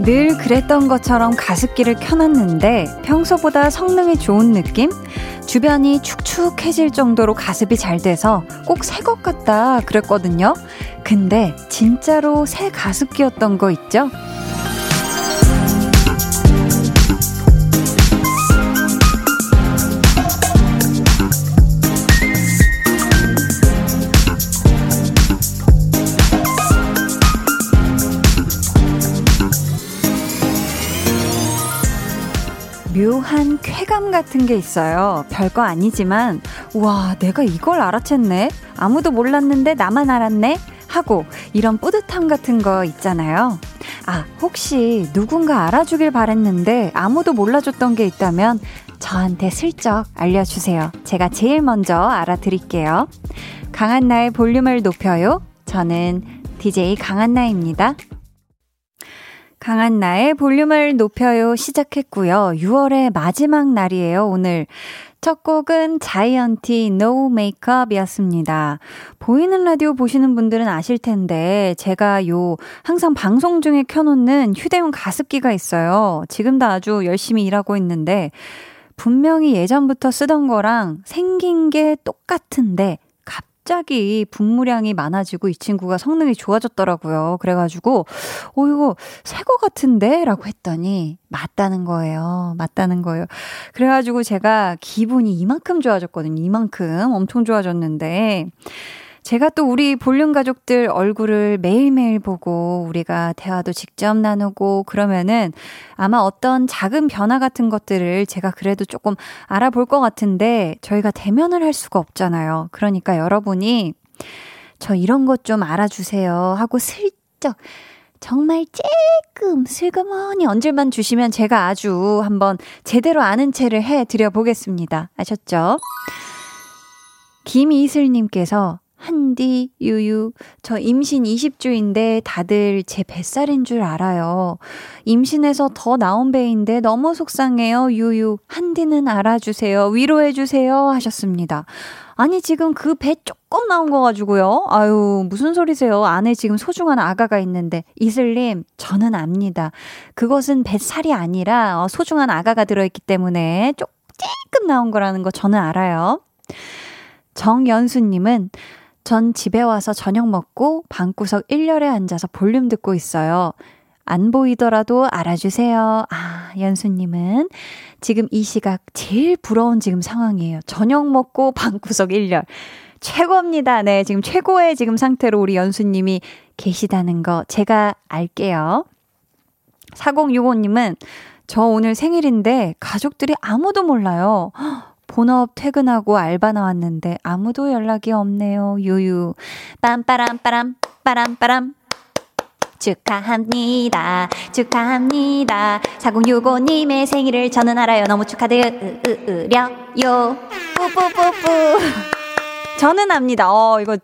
늘 그랬던 것처럼 가습기를 켜놨는데 평소보다 성능이 좋은 느낌? 주변이 축축해질 정도로 가습이 잘 돼서 꼭 새 것 같다 그랬거든요. 근데 진짜로 새 가습기였던 거 있죠? 묘한 쾌감 같은 게 있어요. 별거 아니지만, 와, 내가 이걸 알아챘네? 아무도 몰랐는데 나만 알았네? 하고, 이런 뿌듯함 같은 거 있잖아요. 아, 혹시 누군가 알아주길 바랬는데 아무도 몰라줬던 게 있다면 저한테 슬쩍 알려주세요. 제가 제일 먼저 알아드릴게요. 강한나의 볼륨을 높여요. 저는 DJ 강한나입니다. 강한 나의 볼륨을 높여요 시작했고요. 6월의 마지막 날이에요, 오늘. 첫 곡은 자이언티 No Makeup이었습니다. 보이는 라디오 보시는 분들은 아실 텐데 제가 요 항상 방송 중에 켜놓는 휴대용 가습기가 있어요. 지금도 아주 열심히 일하고 있는데 분명히 예전부터 쓰던 거랑 생긴 게 똑같은데 갑자기 분무량이 많아지고 이 친구가 성능이 좋아졌더라고요. 그래가지고, 어, 이거 새 거 같은데? 라고 했더니, 맞다는 거예요. 맞다는 거예요. 그래가지고 제가 기분이 이만큼 좋아졌거든요. 이만큼. 엄청 좋아졌는데, 제가 또 우리 볼륨 가족들 얼굴을 매일매일 보고 우리가 대화도 직접 나누고 그러면은 아마 어떤 작은 변화 같은 것들을 제가 그래도 조금 알아볼 것 같은데 저희가 대면을 할 수가 없잖아요. 그러니까 여러분이 저 이런 것 좀 알아주세요 하고 슬쩍 정말 쬐끔 슬그머니 얹을만 주시면 제가 아주 한번 제대로 아는 체를 해 드려 보겠습니다. 아셨죠? 김이슬님께서 한디, 유유, 저 임신 20주인데 다들 제 뱃살인 줄 알아요. 임신해서 더 나온 배인데 너무 속상해요, 유유. 한디는 알아주세요. 위로해주세요. 하셨습니다. 아니, 지금 그 배 조금 나온 거 가지고요. 아유, 무슨 소리세요. 안에 지금 소중한 아가가 있는데. 이슬님, 저는 압니다. 그것은 뱃살이 아니라 어, 소중한 아가가 들어있기 때문에 조금 나온 거라는 거 저는 알아요. 정연수님은 전 집에 와서 저녁 먹고 방구석 1열에 앉아서 볼륨 듣고 있어요. 안 보이더라도 알아주세요. 아, 연수님은 지금 이 시각 제일 부러운 지금 상황이에요. 저녁 먹고 방구석 1열. 최고입니다. 네, 지금 최고의 지금 상태로 우리 연수님이 계시다는 거 제가 알게요. 4065님은 저 오늘 생일인데 가족들이 아무도 몰라요. 본업 퇴근하고 알바 나왔는데 아무도 연락이 없네요. 유유. 빰빠람 빠람, 빠람 빠람. 축하합니다. 축하합니다. 4065님의 생일을 저는 알아요. 너무 축하드려요. 뿌뿌뿌뿌. 저는 압니다. 어, 이거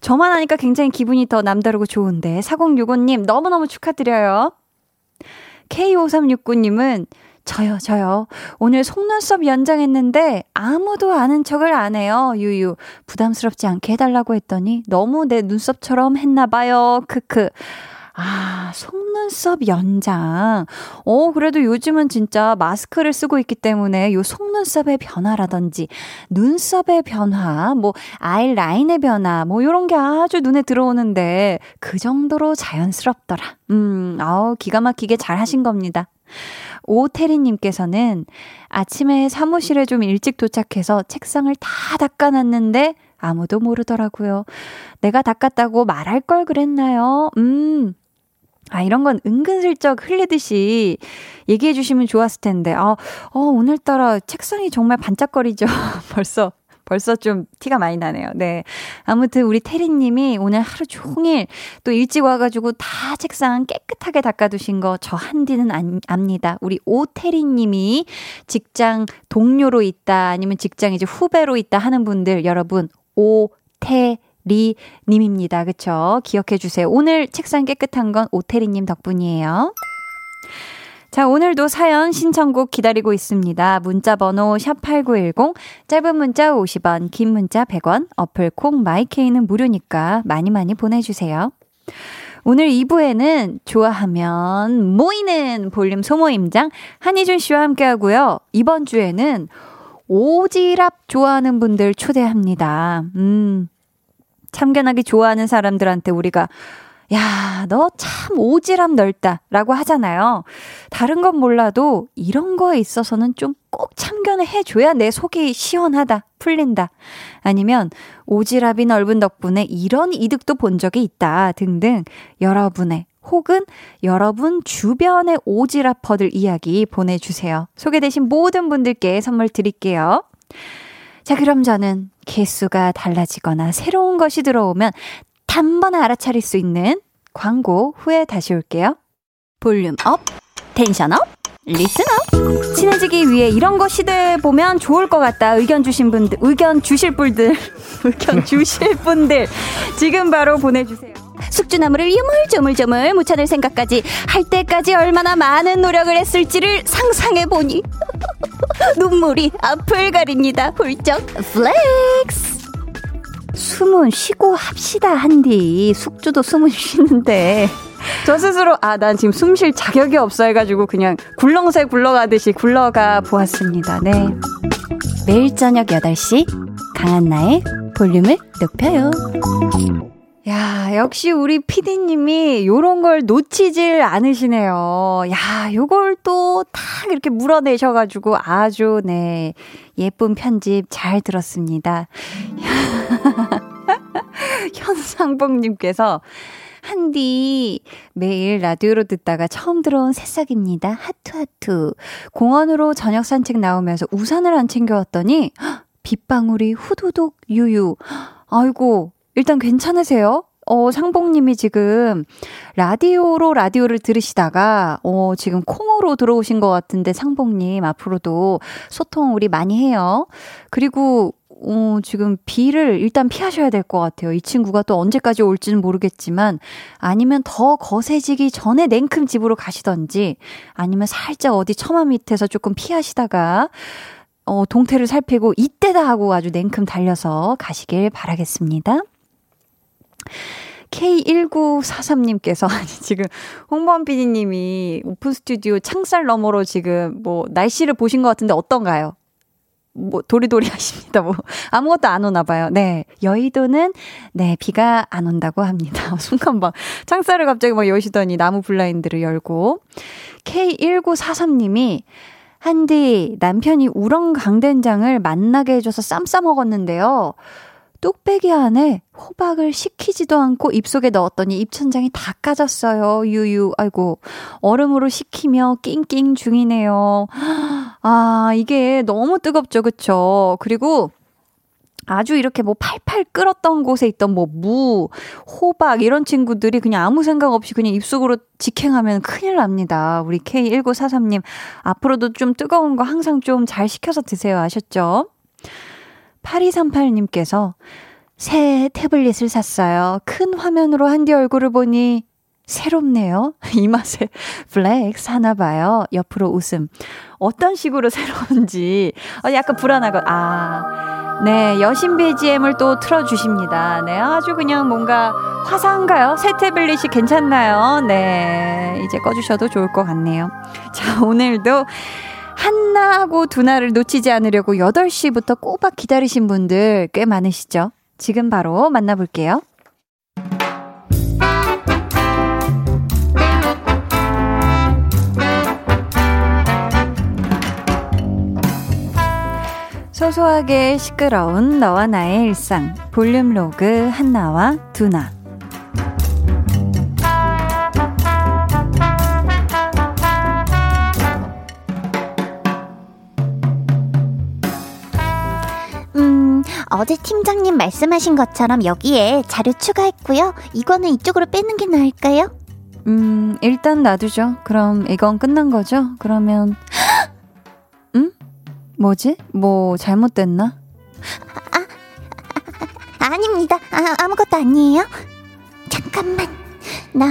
저만 하니까 굉장히 기분이 더 남다르고 좋은데. 4065님 너무너무 축하드려요. K5369님은 저요, 저요. 오늘 속눈썹 연장했는데 아무도 아는 척을 안 해요. 유유. 부담스럽지 않게 해달라고 했더니 너무 내 눈썹처럼 했나봐요. 크크. 아, 속눈썹 연장. 어, 그래도 요즘은 진짜 마스크를 쓰고 있기 때문에 요 속눈썹의 변화라든지 눈썹의 변화, 뭐 아이라인의 변화, 뭐 요런 게 아주 눈에 들어오는데 그 정도로 자연스럽더라. 음, 아우, 기가 막히게 잘 하신 겁니다. 오태리님께서는 아침에 사무실에 좀 일찍 도착해서 책상을 다 닦아놨는데 아무도 모르더라고요. 내가 닦았다고 말할 걸 그랬나요? 음. 아, 이런 건 은근슬쩍 흘리듯이 얘기해 주시면 좋았을 텐데. 아, 어, 오늘따라 책상이 정말 반짝거리죠. 벌써 벌써 좀 티가 많이 나네요. 네. 아무튼 우리 태리님이 오늘 하루 종일 또 일찍 와가지고 다 책상 깨끗하게 닦아두신 거 저 한디는 안, 압니다. 우리 오태리님이 직장 동료로 있다 아니면 직장 이제 후배로 있다 하는 분들 여러분 오태 님입니다. 그쵸? 기억해 주세요. 오늘 책상 깨끗한 건 오태리님 덕분이에요. 자, 오늘도 사연 신청곡 기다리고 있습니다. 문자 번호 샵8910, 짧은 문자 50원, 긴 문자 100원, 어플 콩 마이케이는 무료니까 많이 많이 보내주세요. 오늘 2부에는 좋아하면 모이는 볼륨 소모임장 한희준 씨와 함께 하고요. 이번 주에는 오지랖 좋아하는 분들 초대합니다. 음, 참견하기 좋아하는 사람들한테 우리가 야, 너 참 오지랖 넓다. 라고 하잖아요. 다른 건 몰라도 이런 거에 있어서는 좀 꼭 참견을 해줘야 내 속이 시원하다. 풀린다. 아니면 오지랖이 넓은 덕분에 이런 이득도 본 적이 있다. 등등 여러분의 혹은 여러분 주변의 오지랖퍼들 이야기 보내주세요. 소개되신 모든 분들께 선물 드릴게요. 자, 그럼 저는 개수가 달라지거나 새로운 것이 들어오면 단번에 알아차릴 수 있는 광고 후에 다시 올게요. volume up, tension up, listen up. 친해지기 위해 이런 거 시도해 보면 좋을 것 같다. 의견 주신 분들, 의견 주실 분들, 의견 주실 분들 지금 바로 보내주세요. 숙주나물을 유물조물조물 무쳐낼 생각까지 할 때까지 얼마나 많은 노력을 했을지를 상상해 보니 눈물이 앞을 가립니다. 훌쩍 flex. 숨은 쉬고 합시다, 한디. 숙주도 숨은 쉬는데. 저 스스로, 아, 난 지금 숨 쉴 자격이 없어 해가지고 그냥 굴렁쇠 굴러가듯이 굴러가 보았습니다. 네. 매일 저녁 8시, 강한나의 볼륨을 높여요. 야, 역시 우리 피디님이 요런 걸 놓치질 않으시네요. 야, 요걸 또 탁 이렇게 물어내셔가지고 아주, 네, 예쁜 편집 잘 들었습니다. 현상봉님께서 한디 매일 라디오로 듣다가 처음 들어온 새싹입니다. 하투하투. 공원으로 저녁 산책 나오면서 우산을 안 챙겨왔더니 빗방울이 후두둑 유유. 아이고 일단 괜찮으세요? 어, 상봉님이 지금 라디오로 라디오를 들으시다가, 어, 지금 콩으로 들어오신 것 같은데 상봉님 앞으로도 소통 우리 많이 해요. 그리고, 어, 지금 비를 일단 피하셔야 될 것 같아요. 이 친구가 또 언제까지 올지는 모르겠지만, 아니면 더 거세지기 전에 냉큼 집으로 가시던지, 아니면 살짝 어디 처마 밑에서 조금 피하시다가, 어, 동태를 살피고 이때다 하고 아주 냉큼 달려서 가시길 바라겠습니다. K1943님께서, 아니, 지금 홍범 PD님이 오픈 스튜디오 창살 너머로 지금 뭐 날씨를 보신 것 같은데 어떤가요? 뭐 도리도리 하십니다. 뭐 아무것도 안 오나 봐요. 네. 여의도는 네, 비가 안 온다고 합니다. 순간 막 창살을 갑자기 막 여시더니 나무 블라인드를 열고 K1943님이 한디 남편이 우렁 강된장을 만나게 해줘서 쌈 싸 먹었는데요. 뚝배기 안에 호박을 식히지도 않고 입속에 넣었더니 입천장이 다 까졌어요. 유유. 아이고. 얼음으로 식히며 낑낑 중이네요. 아, 이게 너무 뜨겁죠. 그쵸? 그리고 아주 이렇게 뭐 팔팔 끓었던 곳에 있던 뭐 무, 호박 이런 친구들이 그냥 아무 생각 없이 그냥 입속으로 직행하면 큰일 납니다. 우리 K1943님 앞으로도 좀 뜨거운 거 항상 좀 잘 식혀서 드세요. 아셨죠? 8238님께서 새 태블릿을 샀어요. 큰 화면으로 한디 얼굴을 보니 새롭네요. 이 맛에 flex 하나 봐요. 옆으로 웃음. 어떤 식으로 새로운지 어, 약간 불안하고 아, 네 여신 BGM을 또 틀어주십니다. 네 아주 그냥 뭔가 화사한가요? 새 태블릿이 괜찮나요? 네 이제 꺼주셔도 좋을 것 같네요. 자 오늘도 한나하고 두나를 놓치지 않으려고 8시부터 꼬박 기다리신 분들 꽤 많으시죠? 지금 바로 만나볼게요. 소소하게 시끄러운 너와 나의 일상 볼륨 로그 한나와 두나 어제 팀장님 말씀하신 것처럼 여기에 자료 추가했고요. 이거는 이쪽으로 빼는 게 나을까요? 음, 일단 놔두죠. 그럼 이건 끝난 거죠? 그러면, 응? 뭐지? 뭐 잘못됐나? 아, 아, 아. 아닙니다. 아, 아무것도 아니에요. 잠깐만. 나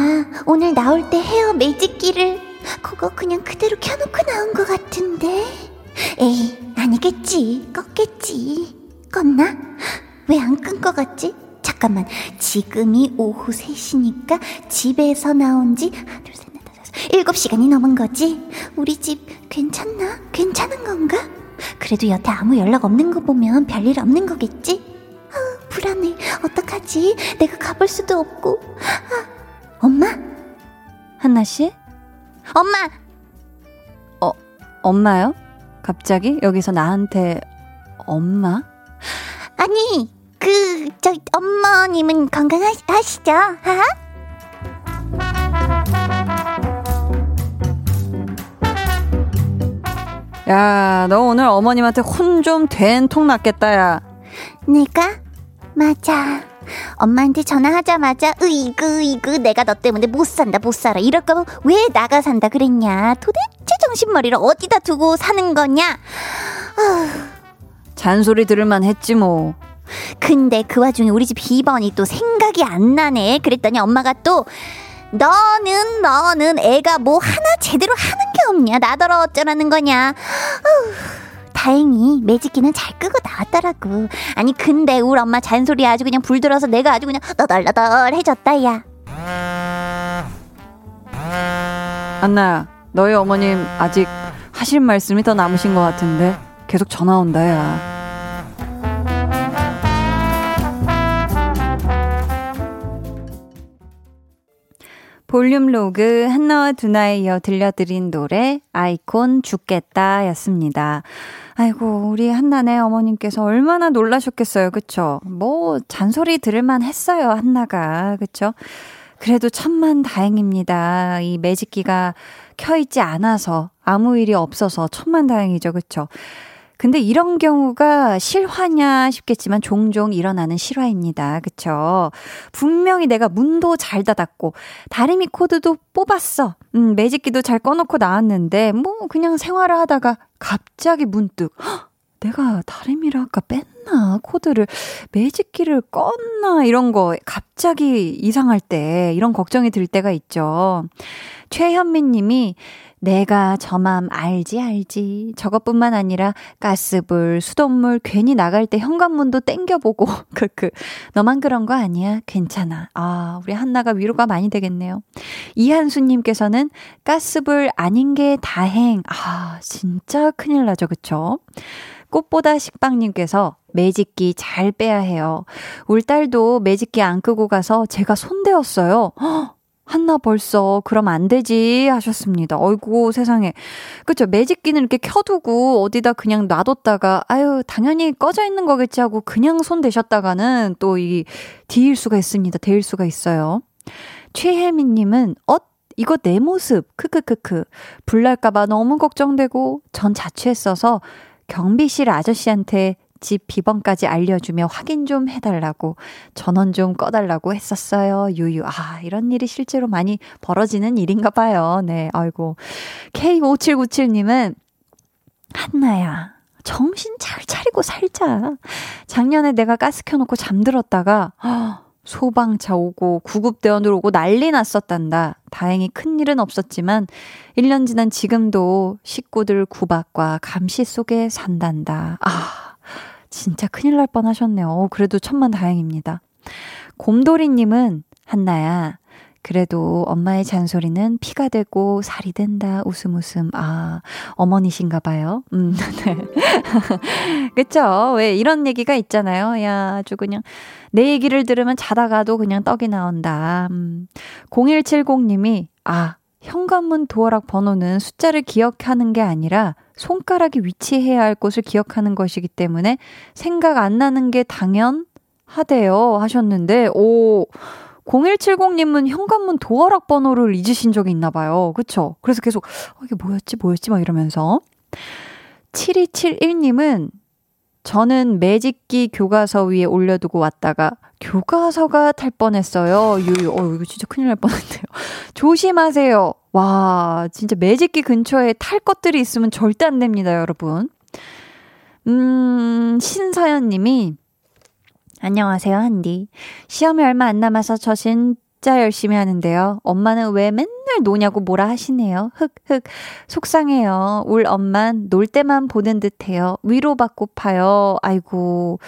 오늘 나올 때 헤어 매직기를 그거 그냥 그대로 켜놓고 나온 것 같은데. 에이, 아니겠지. 껐겠지. 껐나? 왜 안끈것 같지? 잠깐만. 지금이 오후 3시니까 집에서 나온 지 하나, 둘, 셋, 넷, 다섯, 일곱 시간이 넘은 거지. 우리 집 괜찮나? 괜찮은 건가? 그래도 여태 아무 연락 없는 거 보면 별일 없는 거겠지? 아, 불안해. 어떡하지? 내가 가볼 수도 없고. 아, 엄마? 한나씨? 엄마! 어, 엄마요? 갑자기? 여기서 나한테, 엄마? 아니, 그, 저, 어머님은 건강하시죠? 하? 야, 너 오늘 어머님한테 혼 좀 된통 났겠다, 야. 내가? 맞아. 엄마한테 전화하자마자 으이그 으이그 내가 너 때문에 못 산다 못 살아 이럴 거면 왜 나가 산다 그랬냐 도대체 정신머리를 어디다 두고 사는 거냐 아, 잔소리 들을만 했지, 뭐. 근데 그 와중에 우리 집 비번이 또 생각이 안 나네. 그랬더니 엄마가 또 너는 너는 애가 뭐 하나 제대로 하는 게 없냐? 나더러 어쩌라는 거냐? 어휴, 다행히 매직기는 잘 끄고 나왔더라고. 아니 근데 우리 엄마 잔소리 아주 그냥 불들어서 내가 아주 그냥 너덜너덜해졌다 야. 안나야, 너희 어머님 아직 하실 말씀이 더 남으신 것 같은데 계속 전화 온다, 야. 볼륨 로그 한나와 두나에 이어 들려드린 노래 아이콘 죽겠다 였습니다. 아이고 우리 한나네 어머님께서 얼마나 놀라셨겠어요. 그쵸? 뭐 잔소리 들을만 했어요. 한나가. 그쵸? 그래도 천만 다행입니다. 이 매직기가 켜있지 않아서 아무 일이 없어서 천만 다행이죠. 그쵸? 근데 이런 경우가 실화냐 싶겠지만 종종 일어나는 실화입니다. 그쵸? 분명히 내가 문도 잘 닫았고, 다리미 코드도 뽑았어. 음, 매직기도 잘 꺼놓고 나왔는데, 뭐, 그냥 생활을 하다가 갑자기 문득, 헉, 내가 다리미를 아까 뺐나? 코드를, 매직기를 껐나? 이런 거 갑자기 이상할 때, 이런 걱정이 들 때가 있죠. 최현민 님이 내가 저맘 알지 알지. 저것뿐만 아니라 가스불, 수돗물 괜히 나갈 때 현관문도 땡겨보고 크크. 너만 그런 거 아니야? 괜찮아. 아 우리 한나가 위로가 많이 되겠네요. 이한수 님께서는 가스불 아닌 게 다행. 아 진짜 큰일 나죠 그쵸? 꽃보다 식빵님께서 매직기 잘 빼야 해요. 울 딸도 매직기 안 끄고 가서 제가 손대었어요. 헉, 한나 벌써 그럼 안 되지 하셨습니다. 어이구 세상에. 그쵸 매직기는 이렇게 켜두고 어디다 그냥 놔뒀다가 아유 당연히 꺼져 있는 거겠지 하고 그냥 손 대셨다가는 또 이 뒤일 수가 있습니다. 데일 수가 있어요. 최혜민 님은 엇 이거 내 모습 크크크크 불날까봐 너무 걱정되고 전 자취했어서 경비실 아저씨한테 집 비번까지 알려주며 확인 좀 해달라고 전원 좀 꺼달라고 했었어요. 유유. 아, 이런 일이 실제로 많이 벌어지는 일인가 봐요. 네, 아이고. K5797님은 한나야. 정신 잘 차리고 살자. 작년에 내가 가스 켜놓고 잠들었다가, 소방차 오고 구급대원들 오고 난리 났었단다. 다행히 큰일은 없었지만 1년 지난 지금도 식구들 구박과 감시 속에 산단다. 아, 진짜 큰일 날 뻔 하셨네요. 그래도 천만 다행입니다. 곰돌이님은 한나야. 그래도 엄마의 잔소리는 피가 되고 살이 된다. 웃음 웃음. 아, 어머니신가 봐요. 음, 네. 그쵸? 왜 이런 얘기가 있잖아요. 야, 아주 그냥 내 얘기를 들으면 자다가도 그냥 떡이 나온다. 음. 0170님이, 아, 현관문 도어락 번호는 숫자를 기억하는 게 아니라 손가락이 위치해야 할 곳을 기억하는 것이기 때문에 생각 안 나는 게 당연하대요 하셨는데, 오, 0170님은 현관문 도어락 번호를 잊으신 적이 있나 봐요. 그쵸? 그래서 계속, 어, 이게 뭐였지, 뭐였지, 막 이러면서. 7271님은 저는 매직기 교과서 위에 올려두고 왔다가 교과서가 탈 뻔했어요. 유유, 어, 이거 진짜 큰일 날 뻔했네요. 조심하세요. 와, 진짜 매직기 근처에 탈 것들이 있으면 절대 안 됩니다, 여러분. 음, 신서연 님이 안녕하세요, 한디. 시험이 얼마 안 남아서 저 진짜 열심히 하는데요. 엄마는 왜 맨날 노냐고 뭐라 하시네요. 흑흑. 속상해요. 울 엄만 놀 때만 보는 듯 해요. 위로받고 파요. 아이고.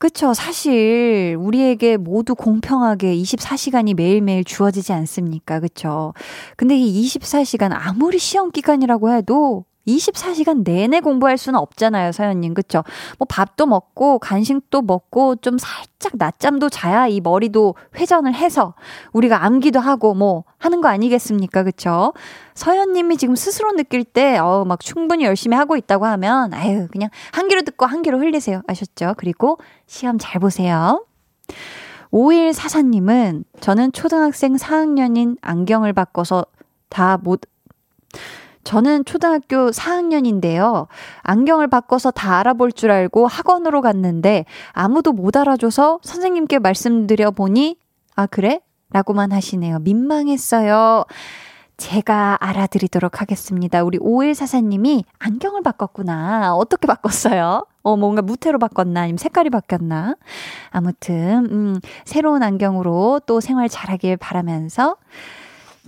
그쵸. 사실, 우리에게 모두 공평하게 24시간이 매일매일 주어지지 않습니까? 그쵸. 근데 이 24시간 아무리 시험 기간이라고 해도 24시간 내내 공부할 수는 없잖아요, 서현님. 그쵸? 뭐 밥도 먹고, 간식도 먹고, 좀 살짝 낮잠도 자야 이 머리도 회전을 해서 우리가 암기도 하고 뭐 하는 거 아니겠습니까? 그쵸? 서현님이 지금 스스로 느낄 때, 어, 막 충분히 열심히 하고 있다고 하면, 아유, 그냥 한 귀로 듣고 한 귀로 흘리세요. 아셨죠? 그리고 시험 잘 보세요. 5144님은 저는 초등학생 4학년인 안경을 바꿔서 다 못, 저는 초등학교 4학년인데요. 안경을 바꿔서 다 알아볼 줄 알고 학원으로 갔는데 아무도 못 알아줘서 선생님께 말씀드려 보니, 아, 그래? 라고만 하시네요. 민망했어요. 제가 알아드리도록 하겠습니다. 우리 5144님이 안경을 바꿨구나. 어떻게 바꿨어요? 어, 뭔가 무태로 바꿨나? 아니면 색깔이 바뀌었나? 아무튼, 음, 새로운 안경으로 또 생활 잘하길 바라면서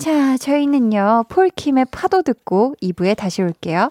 자, 저희는요, 폴킴의 파도 듣고 2부에 다시 올게요.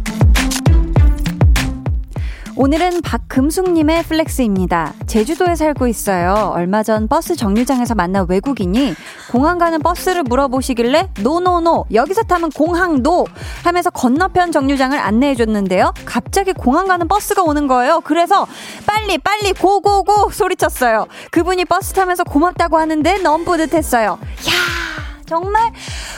오늘은 박금숙님의 flex입니다. 제주도에 살고 있어요. 얼마 전 버스 정류장에서 만난 외국인이 공항 가는 버스를 물어보시길래 no no no 여기서 타면 공항도 하면서 건너편 정류장을 안내해 줬는데요. 갑자기 공항 가는 버스가 오는 거예요. 그래서 빨리 빨리 go go go 소리쳤어요. 그분이 버스 타면서 고맙다고 하는데 너무 뿌듯했어요. 야 정말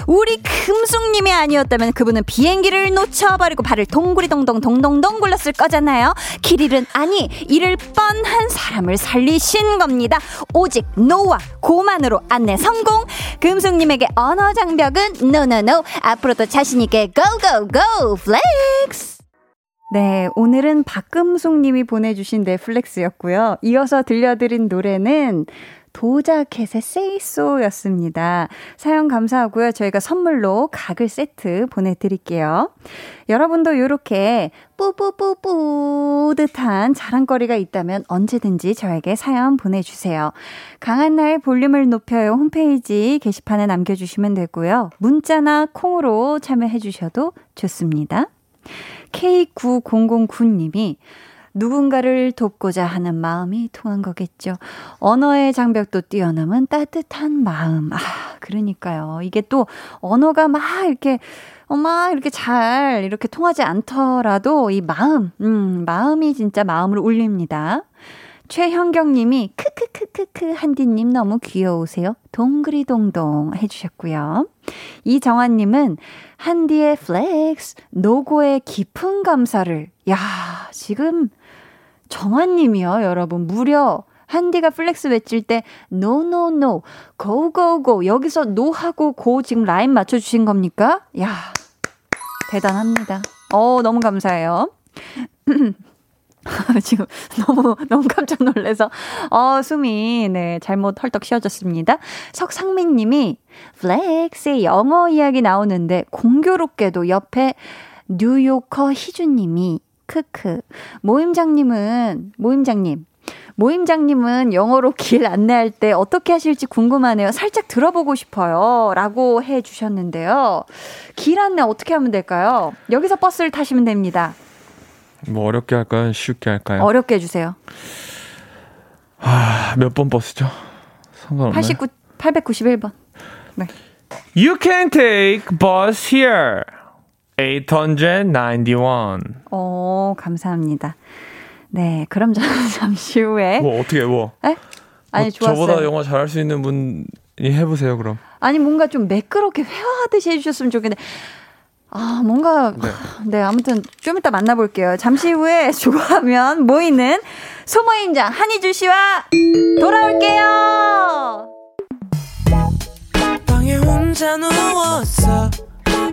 우리 금숙님이 아니었다면 그분은 비행기를 놓쳐버리고 발을 동구리 동동 동동동 굴렀을 거잖아요. 길 잃은 아니 잃을 뻔한 사람을 살리신 겁니다. 오직 no와 go만으로 안내 성공. 금숙님에게 언어 장벽은 no no no. 앞으로도 자신 있게 go go go flex. 네, 오늘은 박금숙 님이 보내주신 네 flex였고요. 이어서 들려드린 노래는 도자켓의 세이소였습니다. 사연 감사하고요. 저희가 선물로 가글 세트 보내드릴게요. 여러분도 이렇게 뿌뿌뿌뿌 듯한 자랑거리가 있다면 언제든지 저에게 사연 보내주세요. 강한나의 볼륨을 높여요 홈페이지 게시판에 남겨주시면 되고요. 문자나 콩으로 참여해주셔도 좋습니다. K9009님이 누군가를 돕고자 하는 마음이 통한 거겠죠. 언어의 장벽도 뛰어넘은 따뜻한 마음. 아, 그러니까요. 이게 또 언어가 막 이렇게 막 이렇게 잘 이렇게 통하지 않더라도 이 마음, 음, 마음이 진짜 마음을 울립니다. 최현경 님이 크크크크크 한디 님 너무 귀여우세요. 동그리동동 해 주셨고요. 이정환 님은 한디의 flex, 노고에 깊은 감사를. 야 지금 정환님이요, 여러분. 무려 한디가 flex 외칠 때 no no no go 여기서 no 하고 go 지금 라인 맞춰 주신 겁니까? 야 대단합니다. 어 너무 감사해요. 지금 너무 너무 깜짝 놀래서 어 숨이 네 잘못 헐떡 쉬어졌습니다. 석상민 님이 flex에 영어 이야기 나오는데 공교롭게도 옆에 뉴요커 희주님이 크크. 모임장님은, 모임장님. 모임장님은 영어로 길 안내할 때 어떻게 하실지 궁금하네요. 살짝 들어보고 싶어요. 라고 해 주셨는데요. 길 안내 어떻게 하면 될까요? 여기서 버스를 타시면 됩니다. 뭐 어렵게 할까요? 쉽게 할까요? 어렵게 해주세요. 아, 몇 번 버스죠? 상관없나요? 89, 891번. 네. You can take bus here. 891. 오, 감사합니다. 네, 그럼 저는 잠시 후에. 뭐, 어떻게, 뭐? 에? 아니, 뭐, 좋았어요. 저보다 영어 잘할 수 있는 분이 해보세요, 그럼. 아니, 뭔가 좀 매끄럽게 회화하듯이 해주셨으면 좋겠는데. 아, 뭔가. 네. 네, 아무튼 좀 이따 만나볼게요. 잠시 후에 좋아하면 모이는 소모임장 한희주 씨와 돌아올게요! 방에 혼자 누웠어.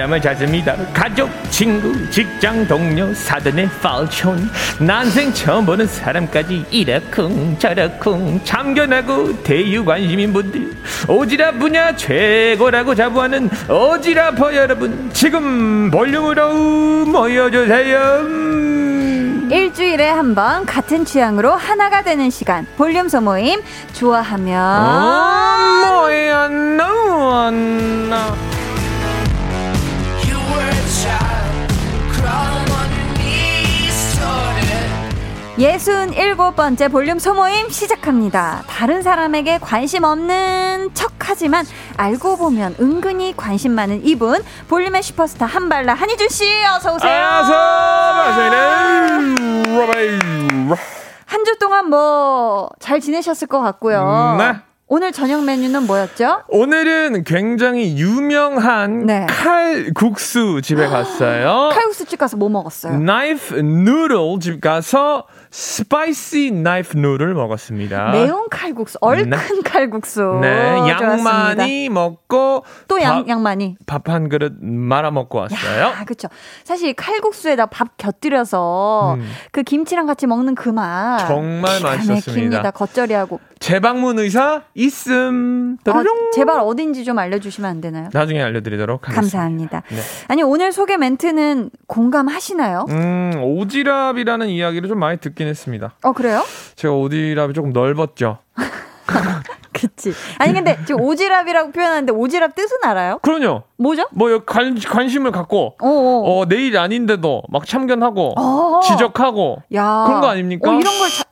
사람을 찾습니다. 가족, 친구, 직장 동료, 사돈의 팔촌, 난생 처음 보는 사람까지 이러쿵 저러쿵 참견하고 대유 관심인 분들. 오지랖 분야 최고라고 자부하는 오지랖퍼 여러분 지금 볼륨으로 모여주세요. 일주일에 한 번 같은 취향으로 하나가 되는 시간 볼륨 소모임. 좋아하면. 어, 뭐야 너 예순 일곱 번째 볼륨 소모임 시작합니다. 다른 사람에게 관심 없는 척 하지만 알고 보면 은근히 관심 많은 이분 볼륨의 슈퍼스타 한발라 한희준 씨 어서 오세요. 한주 동안 뭐 잘 지내셨을 것 같고요. 네. 오늘 저녁 메뉴는 뭐였죠? 오늘은 굉장히 유명한 네. 칼국수 집에 갔어요. 칼국수 집 가서 뭐 먹었어요? knife noodle 집 가서 spicy knife noodle을 먹었습니다. 매운 칼국수, 얼큰 네. 칼국수. 네, 양 많이 먹고 또 양, 양 많이 밥 한 그릇 말아 먹고 왔어요. 야, 그렇죠. 사실 칼국수에다 밥 곁들여서 음. 그 김치랑 같이 먹는 그 맛 정말 맛있었습니다. 겉절이하고 재방문 의사 있음. 아, 제발 어딘지 좀 알려주시면 안 되나요? 나중에 알려드리도록 하겠습니다. 감사합니다. 네. 아니 오늘 소개 멘트는 공감하시나요? 음 오지랖이라는 이야기를 좀 많이 듣긴 했습니다. 어 그래요? 제가 오지랖이 조금 넓었죠. 그치. 아니, 근데 지금 오지랖이라고 표현하는데 오지랖 뜻은 알아요? 그럼요. 뭐죠? 뭐, 관, 관심을 갖고, 어어. 어, 내일 아닌데도 막 참견하고, 어어. 지적하고, 야. 그런 거 아닙니까? 어, 이런 걸 자,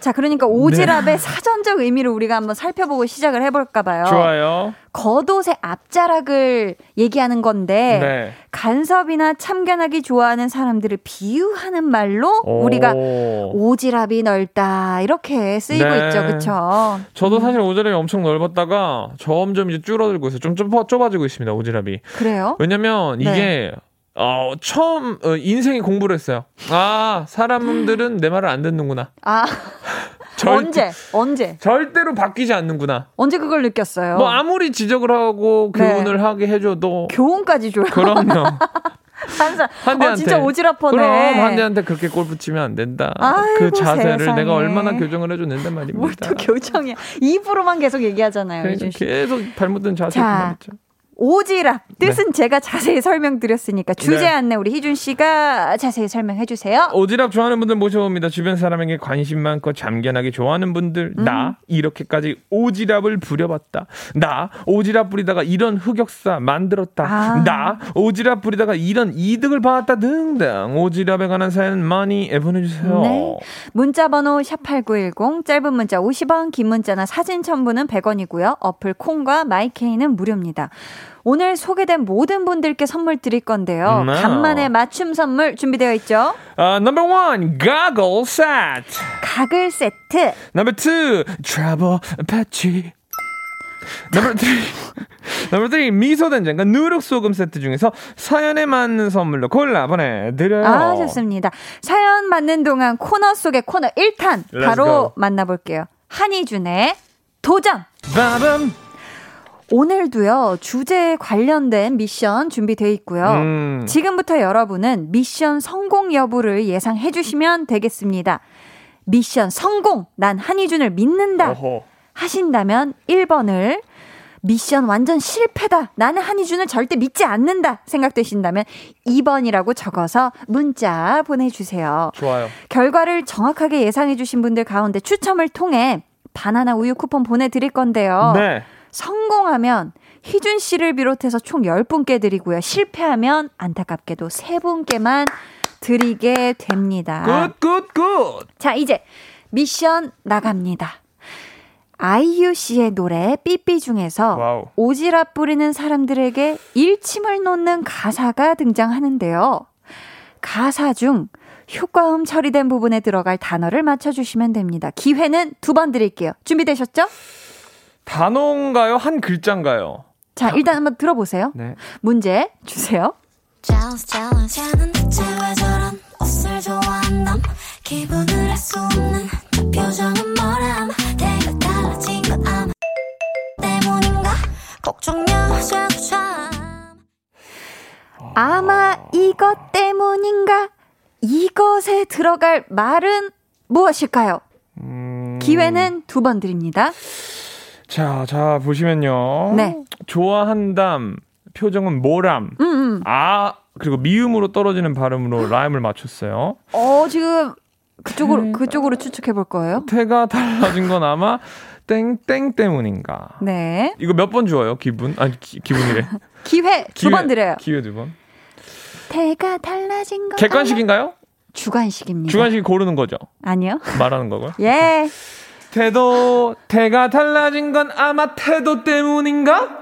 자, 그러니까 오지랖의 네. 사전적 의미를 우리가 한번 살펴보고 시작을 해볼까 봐요. 좋아요. 겉옷의 앞자락을 얘기하는 건데 네. 간섭이나 참견하기 좋아하는 사람들을 비유하는 말로 오. 우리가 오지랖이 넓다 이렇게 쓰이고 네. 있죠, 그렇죠? 저도 음. 사실 오지랖이 엄청 넓었다가 점점 이제 줄어들고 있어요. 좀 좁아, 좁아지고 있습니다, 오지랖이. 그래요? 왜냐면 네. 이게 어, 처음 어, 인생에 공부를 했어요. 아, 사람들은 내 말을 안 듣는구나. 아. 절, 언제? 언제? 절대로 바뀌지 않는구나. 언제 그걸 느꼈어요? 뭐 아무리 지적을 하고 네. 교훈을 네. 하게 해줘도 교훈까지 줘요. 그럼요. 한사 한대한테 어, 진짜 오지랖퍼네. 그럼 한대한테 그렇게 골 붙이면 안 된다. 아이고, 그 자세를 세상에. 내가 얼마나 교정을 해줬는데 말입니다. 뭘 또 교정이야. 입으로만 계속 얘기하잖아요. 계속 잘못된 자세 그만했죠. 오지랖 뜻은 네. 제가 자세히 설명드렸으니까 주제 네. 안내 우리 희준 씨가 자세히 설명해 주세요. 오지랖 좋아하는 분들 모셔봅니다. 주변 사람에게 관심 많고 잠견하게 좋아하는 분들 음. 나 이렇게까지 오지랖을 부려봤다. 나 오지랖 부리다가 이런 흑역사 만들었다. 아. 나 오지랖 부리다가 이런 이득을 받았다 등등 오지랖에 관한 사연 많이 보내주세요. 네. 문자번호 샵8910 짧은 문자 50원 긴 문자나 사진 첨부는 100원이고요. 어플 콩과 마이케이는 무료입니다. 오늘 소개된 모든 분들께 선물 드릴 건데요. No. 간만에 맞춤 선물 준비되어 있죠? Uh, number one, goggle set. 가글 세트. Number two, travel patchy. Number three, number three 미소 된장과 누룩 소금 세트 중에서 사연에 맞는 선물로 골라 보내드려요. 아 좋습니다. 사연 맞는 동안 코너 속의 코너 1탄 바로 만나볼게요. 한희준의 도전. 바밤. 오늘도요, 주제에 관련된 미션 준비되어 있고요. 음. 지금부터 여러분은 미션 성공 여부를 예상해 주시면 되겠습니다. 미션 성공! 난 한희준을 믿는다! 어허. 하신다면 1번을 미션 완전 실패다. 나는 한희준을 절대 믿지 않는다. 생각되신다면 2번이라고 적어서 문자 보내주세요. 좋아요. 결과를 정확하게 예상해주신 분들 가운데 추첨을 통해 바나나 우유 쿠폰 보내드릴 건데요. 네. 성공하면 희준 씨를 비롯해서 총 10분께 드리고요. 실패하면 안타깝게도 3분께만 드리게 됩니다. good, good, good! 자, 이제 미션 나갑니다. 아이유 씨의 노래 삐삐 중에서 wow. 오지랖 부리는 사람들에게 일침을 놓는 가사가 등장하는데요. 가사 중 효과음 처리된 부분에 들어갈 단어를 맞춰주시면 됩니다. 기회는 두 번 드릴게요. 준비되셨죠? 단어인가요? 한 글자인가요? 자, 일단 한번 들어보세요. 네. 문제 주세요. 아마 이것 때문인가 이것에 들어갈 말은 무엇일까요? 음... 기회는 두 번 드립니다. 자, 자, 보시면요. 네. 좋아한담, 표정은 모람. 음, 음. 아, 그리고 미음으로 떨어지는 발음으로 라임을 맞췄어요. 어, 지금 그쪽으로, 태가, 그쪽으로 추측해 볼 거예요? 태가 달라진 건 아마 땡땡 때문인가. 네. 이거 몇 번 주어요, 기분? 아니, 기, 분이래 기회, 두번 드려요. 기회 두 번. 태가 달라진 건. 객관식인가요? 주관식입니다. 주관식 고르는 거죠? 아니요. 말하는 거고요? 예. 태도, 태가 달라진 건 아마 태도 때문인가?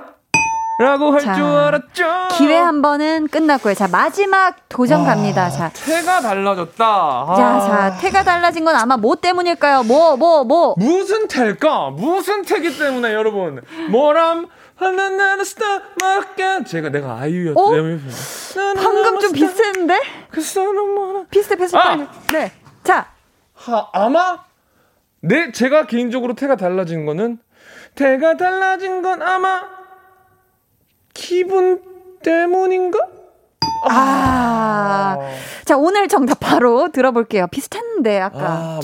라고 할 줄 알았죠. 기회 한 번은 끝났고요. 자, 마지막 도전 갑니다. 자. 태가 달라졌다. 아. 자, 자, 태가 달라진 건 아마 뭐 때문일까요? 뭐, 뭐, 뭐. 무슨 태일까? 무슨 태기 때문에 여러분. 뭐람? 하나나나 스타 마까 제가 내가 아이유였다. 어? 방금 좀 비슷했는데? 그 사람 뭐라? 비슷해 비슷해. 아! 네. 자. 하, 아마 네, 제가 개인적으로 태가 달라진 거는 태가 달라진 건 아마 기분 때문인가? 아. 아. 자, 오늘 정답 바로 들어볼게요. 비슷했는데, 아까. 아,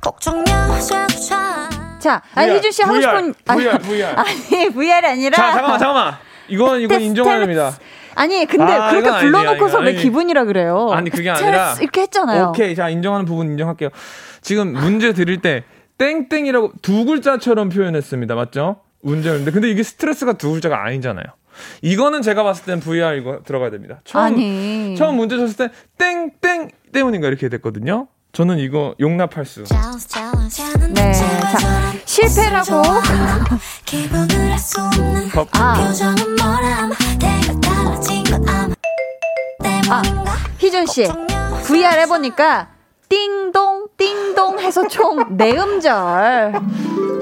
걱정여 자, 아, 희준 씨 하고 싶은 VR, VR. 아니, VR이 아니라. 자, 잠깐만, 잠깐만. 이건 이건 인정해야 됩니다. 아니, 근데 아, 그렇게 불러놓고서 아니, 아니, 왜 기분이라 그래요? 아니, 그게 아니라. 이렇게 했잖아요. 오케이, 자, 인정하는 부분 인정할게요. 지금 문제 드릴 때, 땡땡이라고 두 글자처럼 표현했습니다. 맞죠? 문제였는데. 근데 이게 스트레스가 두 글자가 아니잖아요. 이거는 제가 봤을 땐 VR 이거 들어가야 됩니다. 처음, 아니. 처음 문제 줬을 때, 땡땡 때문인가 이렇게 됐거든요. 저는 이거 용납할 수. 네, 자 실패라고. 아. 아, 희준 씨, VR 해보니까 띵동 띵동 해서 총 네 음절.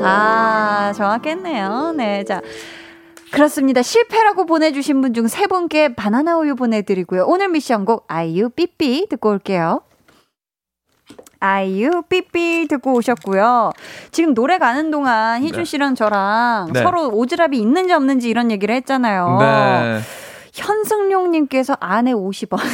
아, 정확했네요. 네, 자. 그렇습니다. 실패라고 보내주신 분 중 세 분께 바나나 우유 보내드리고요. 오늘 미션곡 아이유 삐삐 듣고 올게요. 아이유 삐삐 듣고 오셨고요. 지금 노래 가는 동안 희준 네. 씨랑 저랑 네. 서로 오지랖이 있는지 없는지 이런 얘기를 했잖아요. 네. 현승용님께서 안에 50원.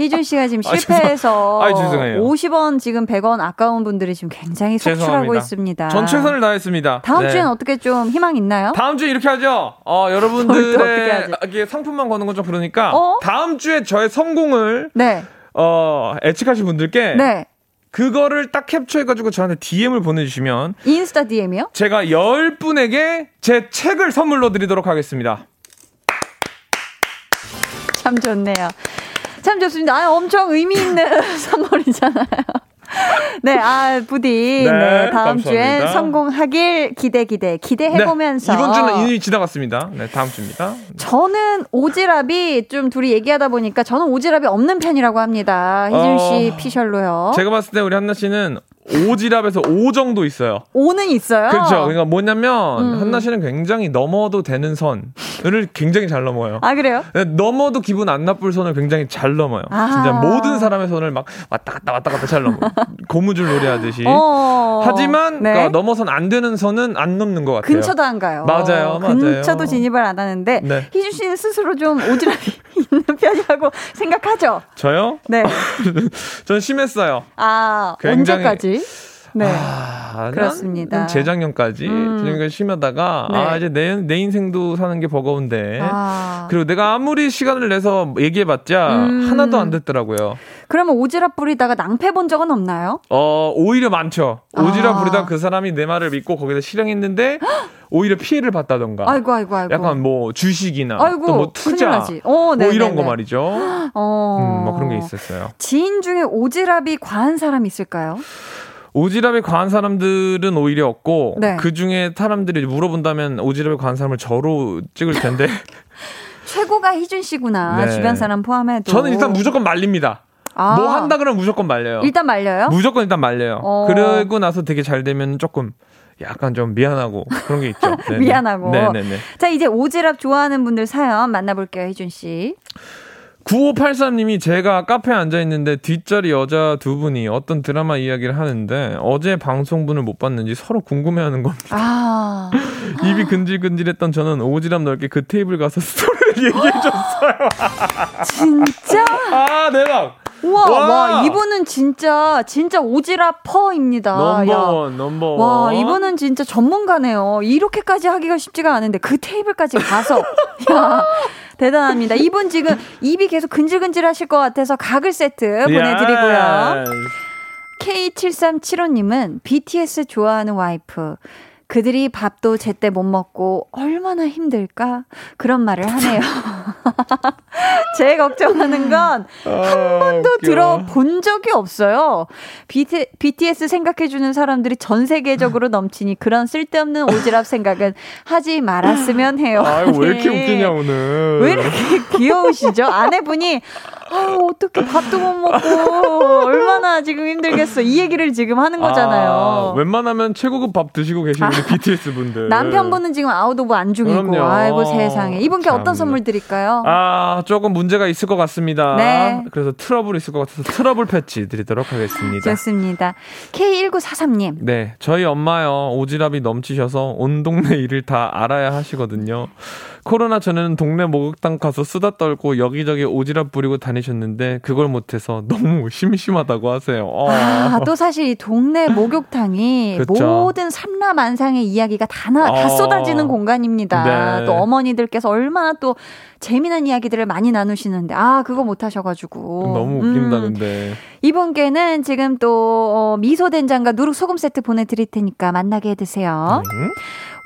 희준 씨가 지금 아, 실패해서 아, 50원 지금 100원 아까운 분들이 지금 굉장히 속출하고 있습니다. 전 최선을 다했습니다. 다음 네. 주엔 어떻게 좀 희망 있나요? 다음 주에 이렇게 하죠. 어, 여러분들의 성품만 거는 건 좀 그러니까 어? 다음 주에 저의 성공을 네. 어, 애측하신 분들께 네. 그거를 딱 캡처해가지고 저한테 DM을 보내주시면 인스타 DM이요? 제가 10분에게 제 책을 선물로 드리도록 하겠습니다. 참 좋네요. 참 좋습니다. 아, 엄청 의미 있는 선물이잖아요. 네, 아, 부디, 네, 네 다음 주에 성공하길 기대, 기대, 기대해보면서. 네, 이번 주는 이미 지나갔습니다. 네, 다음 주입니다. 저는 오지랖이 좀 둘이 얘기하다 보니까 저는 오지랖이 없는 편이라고 합니다. 희준 씨 어, 피셜로요. 제가 봤을 때 우리 한나 씨는 오지랖에서 오 정도 있어요. 오는 있어요. 그렇죠. 그러니까 뭐냐면 음. 한나 씨는 굉장히 넘어도 되는 선을 굉장히 잘 넘어요. 아 그래요? 넘어도 기분 안 나쁠 선을 굉장히 잘 넘어요. 아. 진짜 모든 사람의 선을 막 왔다 갔다 왔다 갔다 잘 넘어. 고무줄 놀이하듯이. 어. 하지만 네. 그러니까 넘어선 안 되는 선은 안 넘는 것 같아요. 근처도 안 가요. 맞아요, 맞아요. 근처도 진입을 안 하는데 네. 희준 씨는 스스로 좀 오지랖이 있는 편이라고 생각하죠. 저요? 네. 전 심했어요. 아 굉장히- 언제까지? 네. 아, 그렇습니다. 난 재작년까지 음. 재작년까지 심하다가 네. 아 이제 내, 내 인생도 사는 게 버거운데 아. 그리고 내가 아무리 시간을 내서 얘기해봤자 음. 하나도 안 듣더라고요. 그러면 오지랖 부리다가 낭패 본 적은 없나요? 어 오히려 많죠. 아. 오지랖 부리다 그 사람이 내 말을 믿고 거기서 실행했는데 오히려 피해를 봤다던가. 아이고 아이고 아이고. 약간 뭐 주식이나 아이고, 또뭐 투자 나지. 어, 뭐 네네네. 이런 거 말이죠. 어. 음, 뭐 그런 게 있었어요. 지인 중에 오지랖이 과한 사람 있을까요? 오지랖이 과한 사람들은 오히려 없고 네. 그 중에 사람들이 물어본다면 오지랖이 과한 사람을 저로 찍을 텐데 최고가 희준 씨구나. 네. 주변 사람 포함해도. 저는 일단 무조건 말립니다. 아, 뭐 한다 그러면 무조건 말려요. 일단 말려요? 무조건 일단 말려요. 어. 그러고 나서 되게 잘 되면 조금 약간 좀 미안하고 그런 게 있죠. 미안하고. 네네네. 자, 이제 오지랖 좋아하는 분들 사연 만나볼게요, 희준 씨. 9583님이 제가 카페에 앉아 있는데 뒷자리 여자 두 분이 어떤 드라마 이야기를 하는데 어제 방송분을 못 봤는지 서로 궁금해하는 겁니다. 아. 입이 근질근질했던 저는 오지랖 넓게 그 테이블 가서 스토리를 얘기해줬어요. 진짜? 아 대박. 우와, 와. 와, 이분은 진짜, 진짜 오지�퍼입니다. 야. 넘버원 넘버원. 와, 이분은 진짜 전문가네요. 이렇게까지 하기가 쉽지가 않은데 그 테이블까지 가서. 야, 대단합니다. 이분 지금 입이 계속 근질근질 하실 것 같아서 가글 세트 보내드리고요. K7375님은 BTS 좋아하는 와이프. 그들이 밥도 제때 못 먹고 얼마나 힘들까? 그런 말을 하네요. 제 걱정하는 건한 번도 들어본 적이 없어요. BT, BTS 생각해주는 사람들이 전 세계적으로 넘치니 그런 쓸데없는 오지랖 생각은 하지 말았으면 해요. 아유 왜 이렇게 네. 웃기냐 오늘. 왜 이렇게 귀여우시죠? 아내분이 아 어떻게 밥도 못 먹고 얼마나 지금 힘들겠어 이 얘기를 지금 하는 거잖아요. 아, 웬만하면 최고급 밥 드시고 계시는 우리 BTS 분들. 남편분은 지금 out of 안중이고 그럼요. 아이고 세상에 이분께 어떤 참나. 선물 드릴까요? 아, 조금 문제가 있을 것 같습니다. 네. 그래서 트러블 있을 것 같아서 트러블 패치 드리도록 하겠습니다. 좋습니다. K1943님 네, 저희 엄마요 오지랖이 넘치셔서 온 동네 일을 다 알아야 하시거든요. 코로나 전에는 동네 목욕탕 가서 수다 떨고 여기저기 오지랖 부리고 다니셨는데 그걸 못해서 너무 심심하다고 하세요. 어. 아, 또 사실 이 동네 목욕탕이 그쵸. 모든 삼라만상의 이야기가 다, 나, 다 어. 쏟아지는 공간입니다. 네. 또 어머니들께서 얼마나 또 재미난 이야기들을 많이 나누시는데, 아, 그거 못 하셔가지고. 너무 웃긴다 음, 근데. 이분께는 지금 또 어, 미소 된장과 누룩 소금 세트 보내드릴 테니까 만나게 해드세요. 음?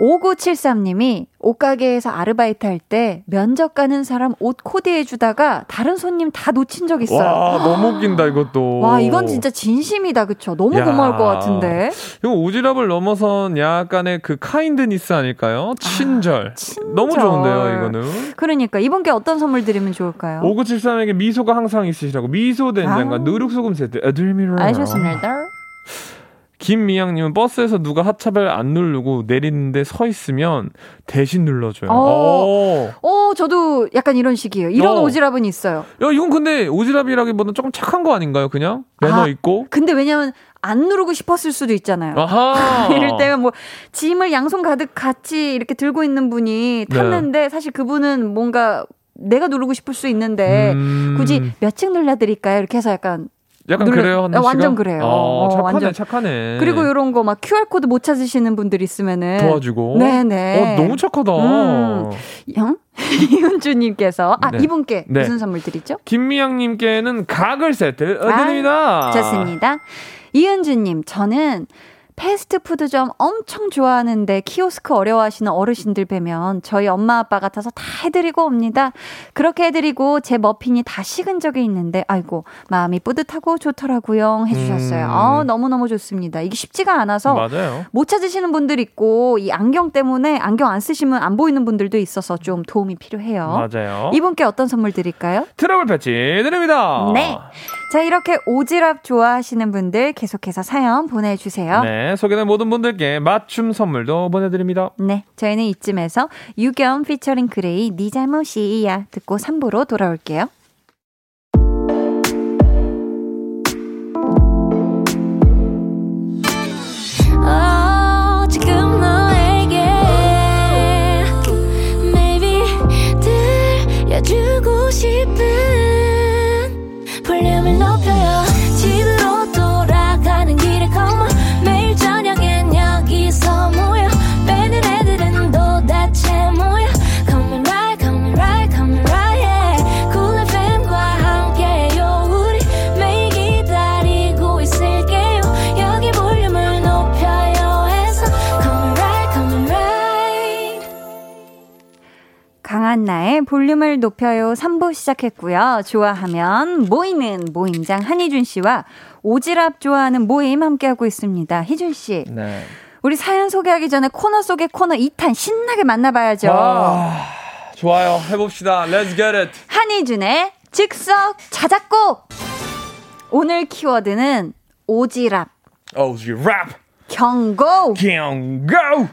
5973님이 옷가게에서 아르바이트 할 때 면접 가는 사람 옷 코디해 주다가 다른 손님 다 놓친 적 있어요. 와 너무 웃긴다 이것도. 와, 이건 진짜 진심이다, 그쵸? 너무 야. 고마울 것 같은데. 이거 오지랖을 넘어선 약간의 그 카인드니스 아닐까요? 친절. 친절. 너무 좋은데요, 이거는. 그러니까 이분께 어떤 선물 드리면 좋을까요? 5973에게 미소가 항상 있으시라고 미소 된장과 아. 누룩소금 세트 에드미러 알겠습니다. 김미양님은 버스에서 누가 하차벨 안 누르고 내리는데 서 있으면 대신 눌러줘요. 어. 어. 어, 저도 약간 이런 식이에요. 이런 어. 오지랖은 있어요. 야, 이건 근데 오지랖이라기보다 조금 착한 거 아닌가요, 그냥? 매너 아. 있고? 근데 왜냐면 안 누르고 싶었을 수도 있잖아요. 이럴 때면 뭐 짐을 양손 가득 같이 이렇게 들고 있는 분이 네. 탔는데 사실 그분은 뭔가 내가 누르고 싶을 수 있는데 음. 굳이 몇 층 눌러드릴까요? 이렇게 해서 약간 약간 눌러- 그래요, 한나 어, 씨가? 완전 그래요. 어, 어, 착하네, 완전. 착하네. 그리고 이런 거 막 QR 코드 못 찾으시는 분들 있으면은 도와주고. 네네. 어, 너무 착하다. 음. 형 이은주님께서 아 네. 이분께 네. 무슨 선물 드리죠? 김미양님께는 가글 세트 드립니다. 좋습니다. 이은주님 저는 패스트푸드점 엄청 좋아하는데 키오스크 어려워하시는 어르신들 뵈면 저희 엄마 아빠 같아서 다 해드리고 옵니다. 그렇게 해드리고 제 머핀이 다 식은 적이 있는데 아이고 마음이 뿌듯하고 좋더라고요 해주셨어요. 음. 아 너무너무 좋습니다. 이게 쉽지가 않아서 맞아요. 못 찾으시는 분들 있고 이 안경 때문에 안경 안 쓰시면 안 보이는 분들도 있어서 좀 도움이 필요해요. 맞아요. 이분께 어떤 선물 드릴까요? 트러블 패치 드립니다. 네. 자, 이렇게 오지랖 좋아하시는 분들 계속해서 사연 보내주세요. 네. 네, 소개된 모든 분들께 맞춤 선물도 보내드립니다. 저희는 이쯤에서 유겸 피처링 그레이 네 잘못이야 듣고 3부로 돌아올게요. 강한 나의 볼륨을 높여요 3부 시작했고요. 좋아하면 모이는 모임장 한희준 씨와 오지랖 좋아하는 모임 함께하고 있습니다. 희준 씨, 네. 우리 사연 소개하기 전에 코너 속의 코너 2탄 신나게 만나봐야죠. 아, 좋아요. 해봅시다. Let's get it. 한희준의 즉석 자작곡. 오늘 키워드는 오지랖, rap. 경고. 경고.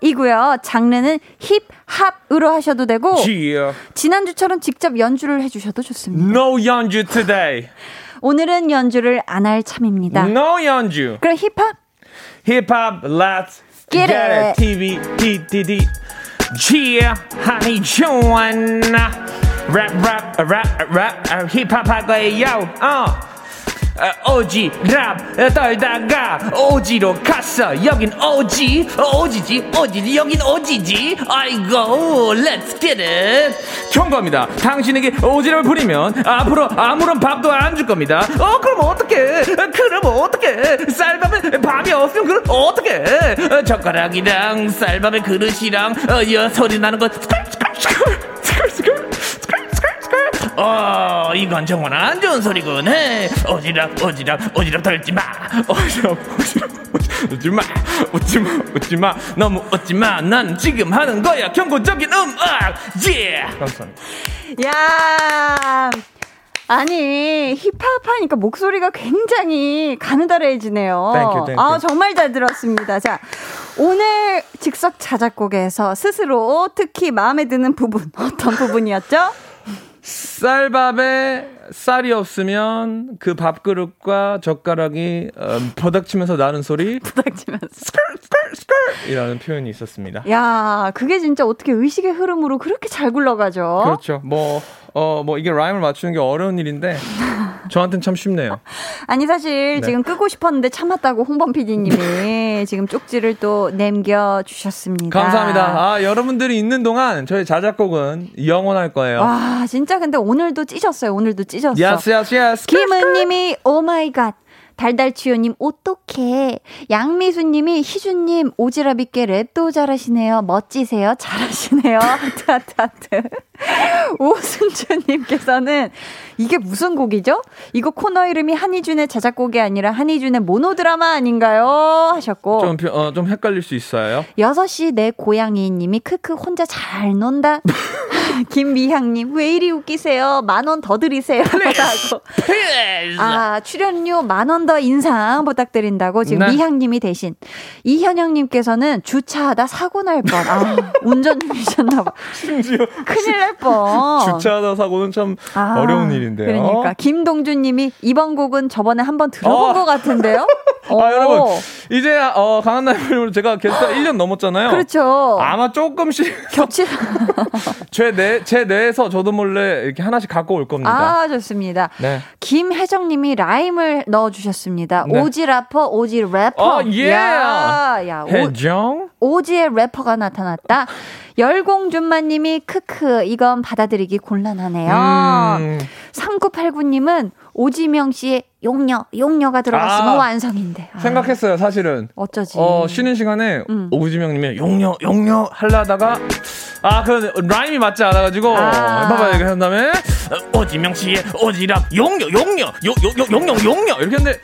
이고요. 장르는 힙합으로 하셔도 되고 Yeah. 지난주처럼 직접 연주를 해주셔도 좋습니다. No 연주 today. 오늘은 연주를 안 할 참입니다. No 연주. 그럼 힙합 힙합, let's Get get, it. it. TV, PDD. Yeah, honey, 좋아나. Rap, rap, rap, rap, 힙합 할 거예요. 어. 어, 오지 랍 떨다가. 오지로 갔어. 여긴 오지. 오지지. 오지지. 여긴 오지지. 아이고 get it. 경고합니다. 당신에게 오지랖을 부리면 앞으로 아무런 밥도 안 줄 겁니다. 어 그럼 어떡해? 그럼 어떡해? 쌀밥에 밥이 없으면 그럼 어떡해? 어, 젓가락이랑 쌀밥에 그릇이랑 어, 여 소리 나는 거 어, 이건 정말 안 좋은 소리군. 해. 오지랖, 오지랖, 오지랖 털지 마. 오지랖, 오지랖, 웃지 마. 웃지 마, 웃지 마. 너무 웃지 마. 난 지금 하는 거야. 경고적인 음악. 예. 감사합니다. 야 아니 힙합 하니까 목소리가 굉장히 가느다래지네요. Thank you, thank you. 아 정말 잘 들었습니다. 자 오늘 즉석 자작곡에서 스스로 특히 마음에 드는 부분 어떤 부분이었죠? 쌀밥에 쌀이 없으면 그 밥그릇과 젓가락이 어, 버닥치면서 나는 소리 부닥치면서. 이라는 표현이 있었습니다. 야 그게 진짜 어떻게 의식의 흐름으로 그렇게 잘 굴러가죠? 그렇죠. 뭐, 어, 뭐, 이게 라임을 맞추는 게 어려운 일인데, 저한테는 참 쉽네요. 아니 사실 네. 지금 끄고 싶었는데 참았다고 홍범 PD님이 지금 쪽지를 또 남겨 주셨습니다. 감사합니다. 아, 여러분들이 있는 동안 저희 자작곡은 영원할 거예요. 와 진짜 근데 오늘도 찢었어요. 오늘도 찢었어. Yes, yes, yes. 김은님이 oh my god. 달달치요님 오똑해. 양미수님이 희준님 오지랖 있게 랩도 잘하시네요. 멋지세요. 잘하시네요. 하트 하트 하트. 오순주님께서는 이게 무슨 곡이죠? 이거 코너 이름이 한희준의 자작곡이 아니라 한희준의 모노드라마 아닌가요? 하셨고 좀, 표- 어, 좀 헷갈릴 수 있어요. 6시 내 고양이님이 크크 혼자 잘 논다. 김미향님 왜 이리 웃기세요? 만 원 더 드리세요. 라고. Please. 아, 출연료 만 원 더 인상 부탁드린다고 지금 네. 미향님이 대신 이현영님께서는 주차하다 사고 날 뻔. 아, 운전 중이셨나봐. 심지어 큰일 날 뻔. 주차하다 사고는 참 아, 어려운 일인데요. 그러니까 김동준님이 이번 곡은 저번에 한번 들어본 어. 것 같은데요. 아, 오. 여러분. 이제, 어, 강한 나이로 제가 게스트 1년 넘었잖아요. 그렇죠. 아마 조금씩 겹치. 제 뇌, 제 뇌에서 저도 몰래 이렇게 하나씩 갖고 올 겁니다. 아, 좋습니다. 네. 김혜정 님이 라임을 넣어주셨습니다. 네. 오지 래퍼, 오지 래퍼. 어, 예. 야, 야, 오, 해정? 오지의 래퍼가 나타났다. 열공준마님이 크크 이건 받아들이기 곤란하네요. 음. 3989님은 오지명 씨의 용녀, 용녀가 들어갔으면 아, 완성인데. 아, 생각했어요, 사실은. 어쩌지. 어, 쉬는 시간에 음. 오지명님이 용녀, 용녀 하려다가 아, 그 라임이 맞지 않아가지고 아. 봐봐 이렇게 한 다음에 어, 오지명 씨의 오지랖 용녀, 용녀, 요, 요, 요, 용녀, 용녀 이렇게 했는데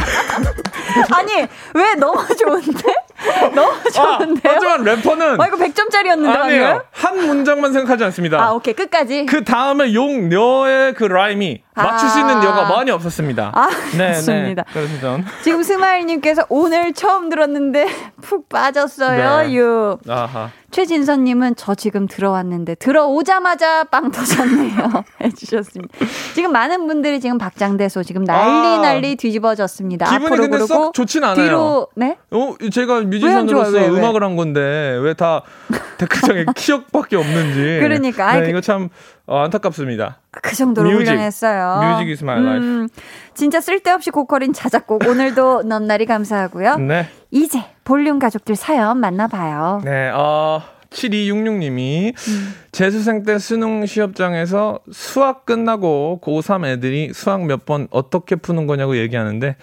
아니, 왜 너무 좋은데? 너무 아, 좋은데요? 하지만 래퍼는 아, 이거 100점짜리였는데, 아니에요. 한 문장만 생각하지 않습니다. 아, 오케이. 끝까지. 그 다음에 용, 녀의 그 라임이 맞출 수 있는 녀가 많이 없었습니다. 아, 네, 좋습니다. 네. 그래서 전 지금 스마일님께서 오늘 처음 들었는데 푹 빠졌어요, 네. 유. 아하. 최진선님은 저 지금 들어왔는데 들어오자마자 빵 터졌네요. 해주셨습니다. 지금 많은 분들이 지금 박장대소 지금 난리 아. 난리 뒤집어졌습니다. 기분이 앞으로 근데 썩 좋진 않아요. 뒤로 네? 어, 제가? 뮤지션으로서 왜, 왜? 음악을 한 건데 왜 다 댓글창에 키역밖에 없는지. 그러니까. 네, 그- 이거 참 어, 안타깝습니다. 그 정도로 music. 훌륭했어요. Music is my life. 음, 진짜 쓸데없이 고퀄인 자작곡 오늘도 넘나리 감사하고요. 네. 이제 볼륨 가족들 사연 만나봐요. 네, 어, 7266님이 음. 재수생 때 수능 시험장에서 수학 끝나고 고3 애들이 수학 몇 번 어떻게 푸는 거냐고 얘기하는데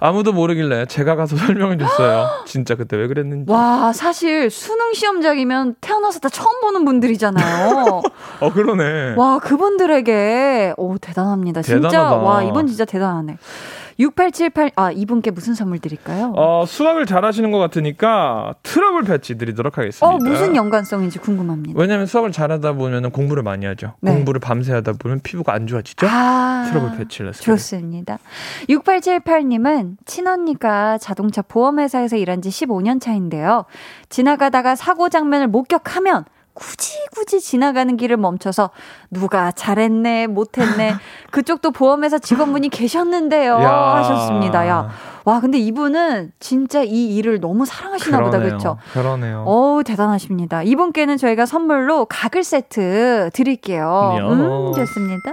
아무도 모르길래 제가 가서 설명해 줬어요. 진짜 그때 왜 그랬는지. 와 사실 수능 시험장이면 태어나서 다 처음 보는 분들이잖아요. 어, 그러네. 와, 그분들에게, 오, 대단합니다. 진짜, 대단하다. 와, 이분 진짜 대단하네. 6878, 아, 이분께 무슨 선물 드릴까요? 어, 수학을 잘 하시는 것 같으니까 트러블 패치 드리도록 하겠습니다. 어, 무슨 연관성인지 궁금합니다. 왜냐면 수학을 잘 하다 보면 공부를 많이 하죠. 네. 공부를 밤새 하다 보면 피부가 안 좋아지죠. 아, 트러블 패치를 했어요. 좋습니다. 6878님은 친언니가 자동차 보험회사에서 일한 지 15년 차인데요. 지나가다가 사고 장면을 목격하면 굳이 굳이 지나가는 길을 멈춰서 누가 잘했네 못했네 그쪽도 보험회사 직원분이 계셨는데요 야. 하셨습니다. 야, 와 근데 이분은 진짜 이 일을 너무 사랑하시나 보다 그러네요. 그렇죠? 그러네요. 어우 대단하십니다. 이분께는 저희가 선물로 가글 세트 드릴게요. 야. 음 좋습니다.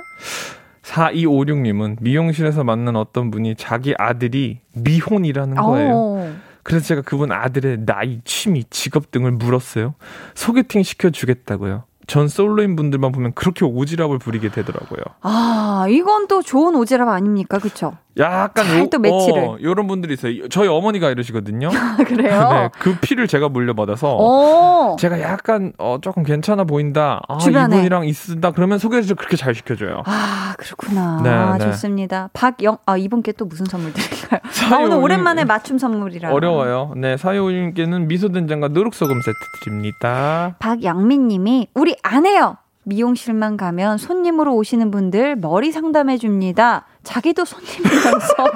4256님은 미용실에서 만난 어떤 분이 자기 아들이 미혼이라는 거예요. 어. 그래서 제가 그분 아들의 나이, 취미, 직업 등을 물었어요. 소개팅 시켜주겠다고요. 전 솔로인 분들만 보면 그렇게 오지랖을 부리게 되더라고요. 아, 이건 또 좋은 오지랖 아닙니까? 그쵸? 약간 잘또 매치를. 어, 이런 분들이 있어요. 저희 어머니가 이러시거든요. 그래요? 네, 그 피를 제가 물려받아서 어. 제가 약간 어 조금 괜찮아 보인다. 아, 주변에. 이분이랑 있다. 그러면 소개해서 그렇게 잘 시켜줘요. 아, 그렇구나. 네, 아, 네. 좋습니다. 박영, 아, 이분께 또 무슨 선물 드릴까요? 아, 오늘 오랜만에 맞춤 선물이라. 어려워요. 네, 사요님께는 미소된장과 누룩소금 세트 드립니다. 박양민 님이, 우리 안 해요! 미용실만 가면 손님으로 오시는 분들 머리 상담해 줍니다. 자기도 손님이면서.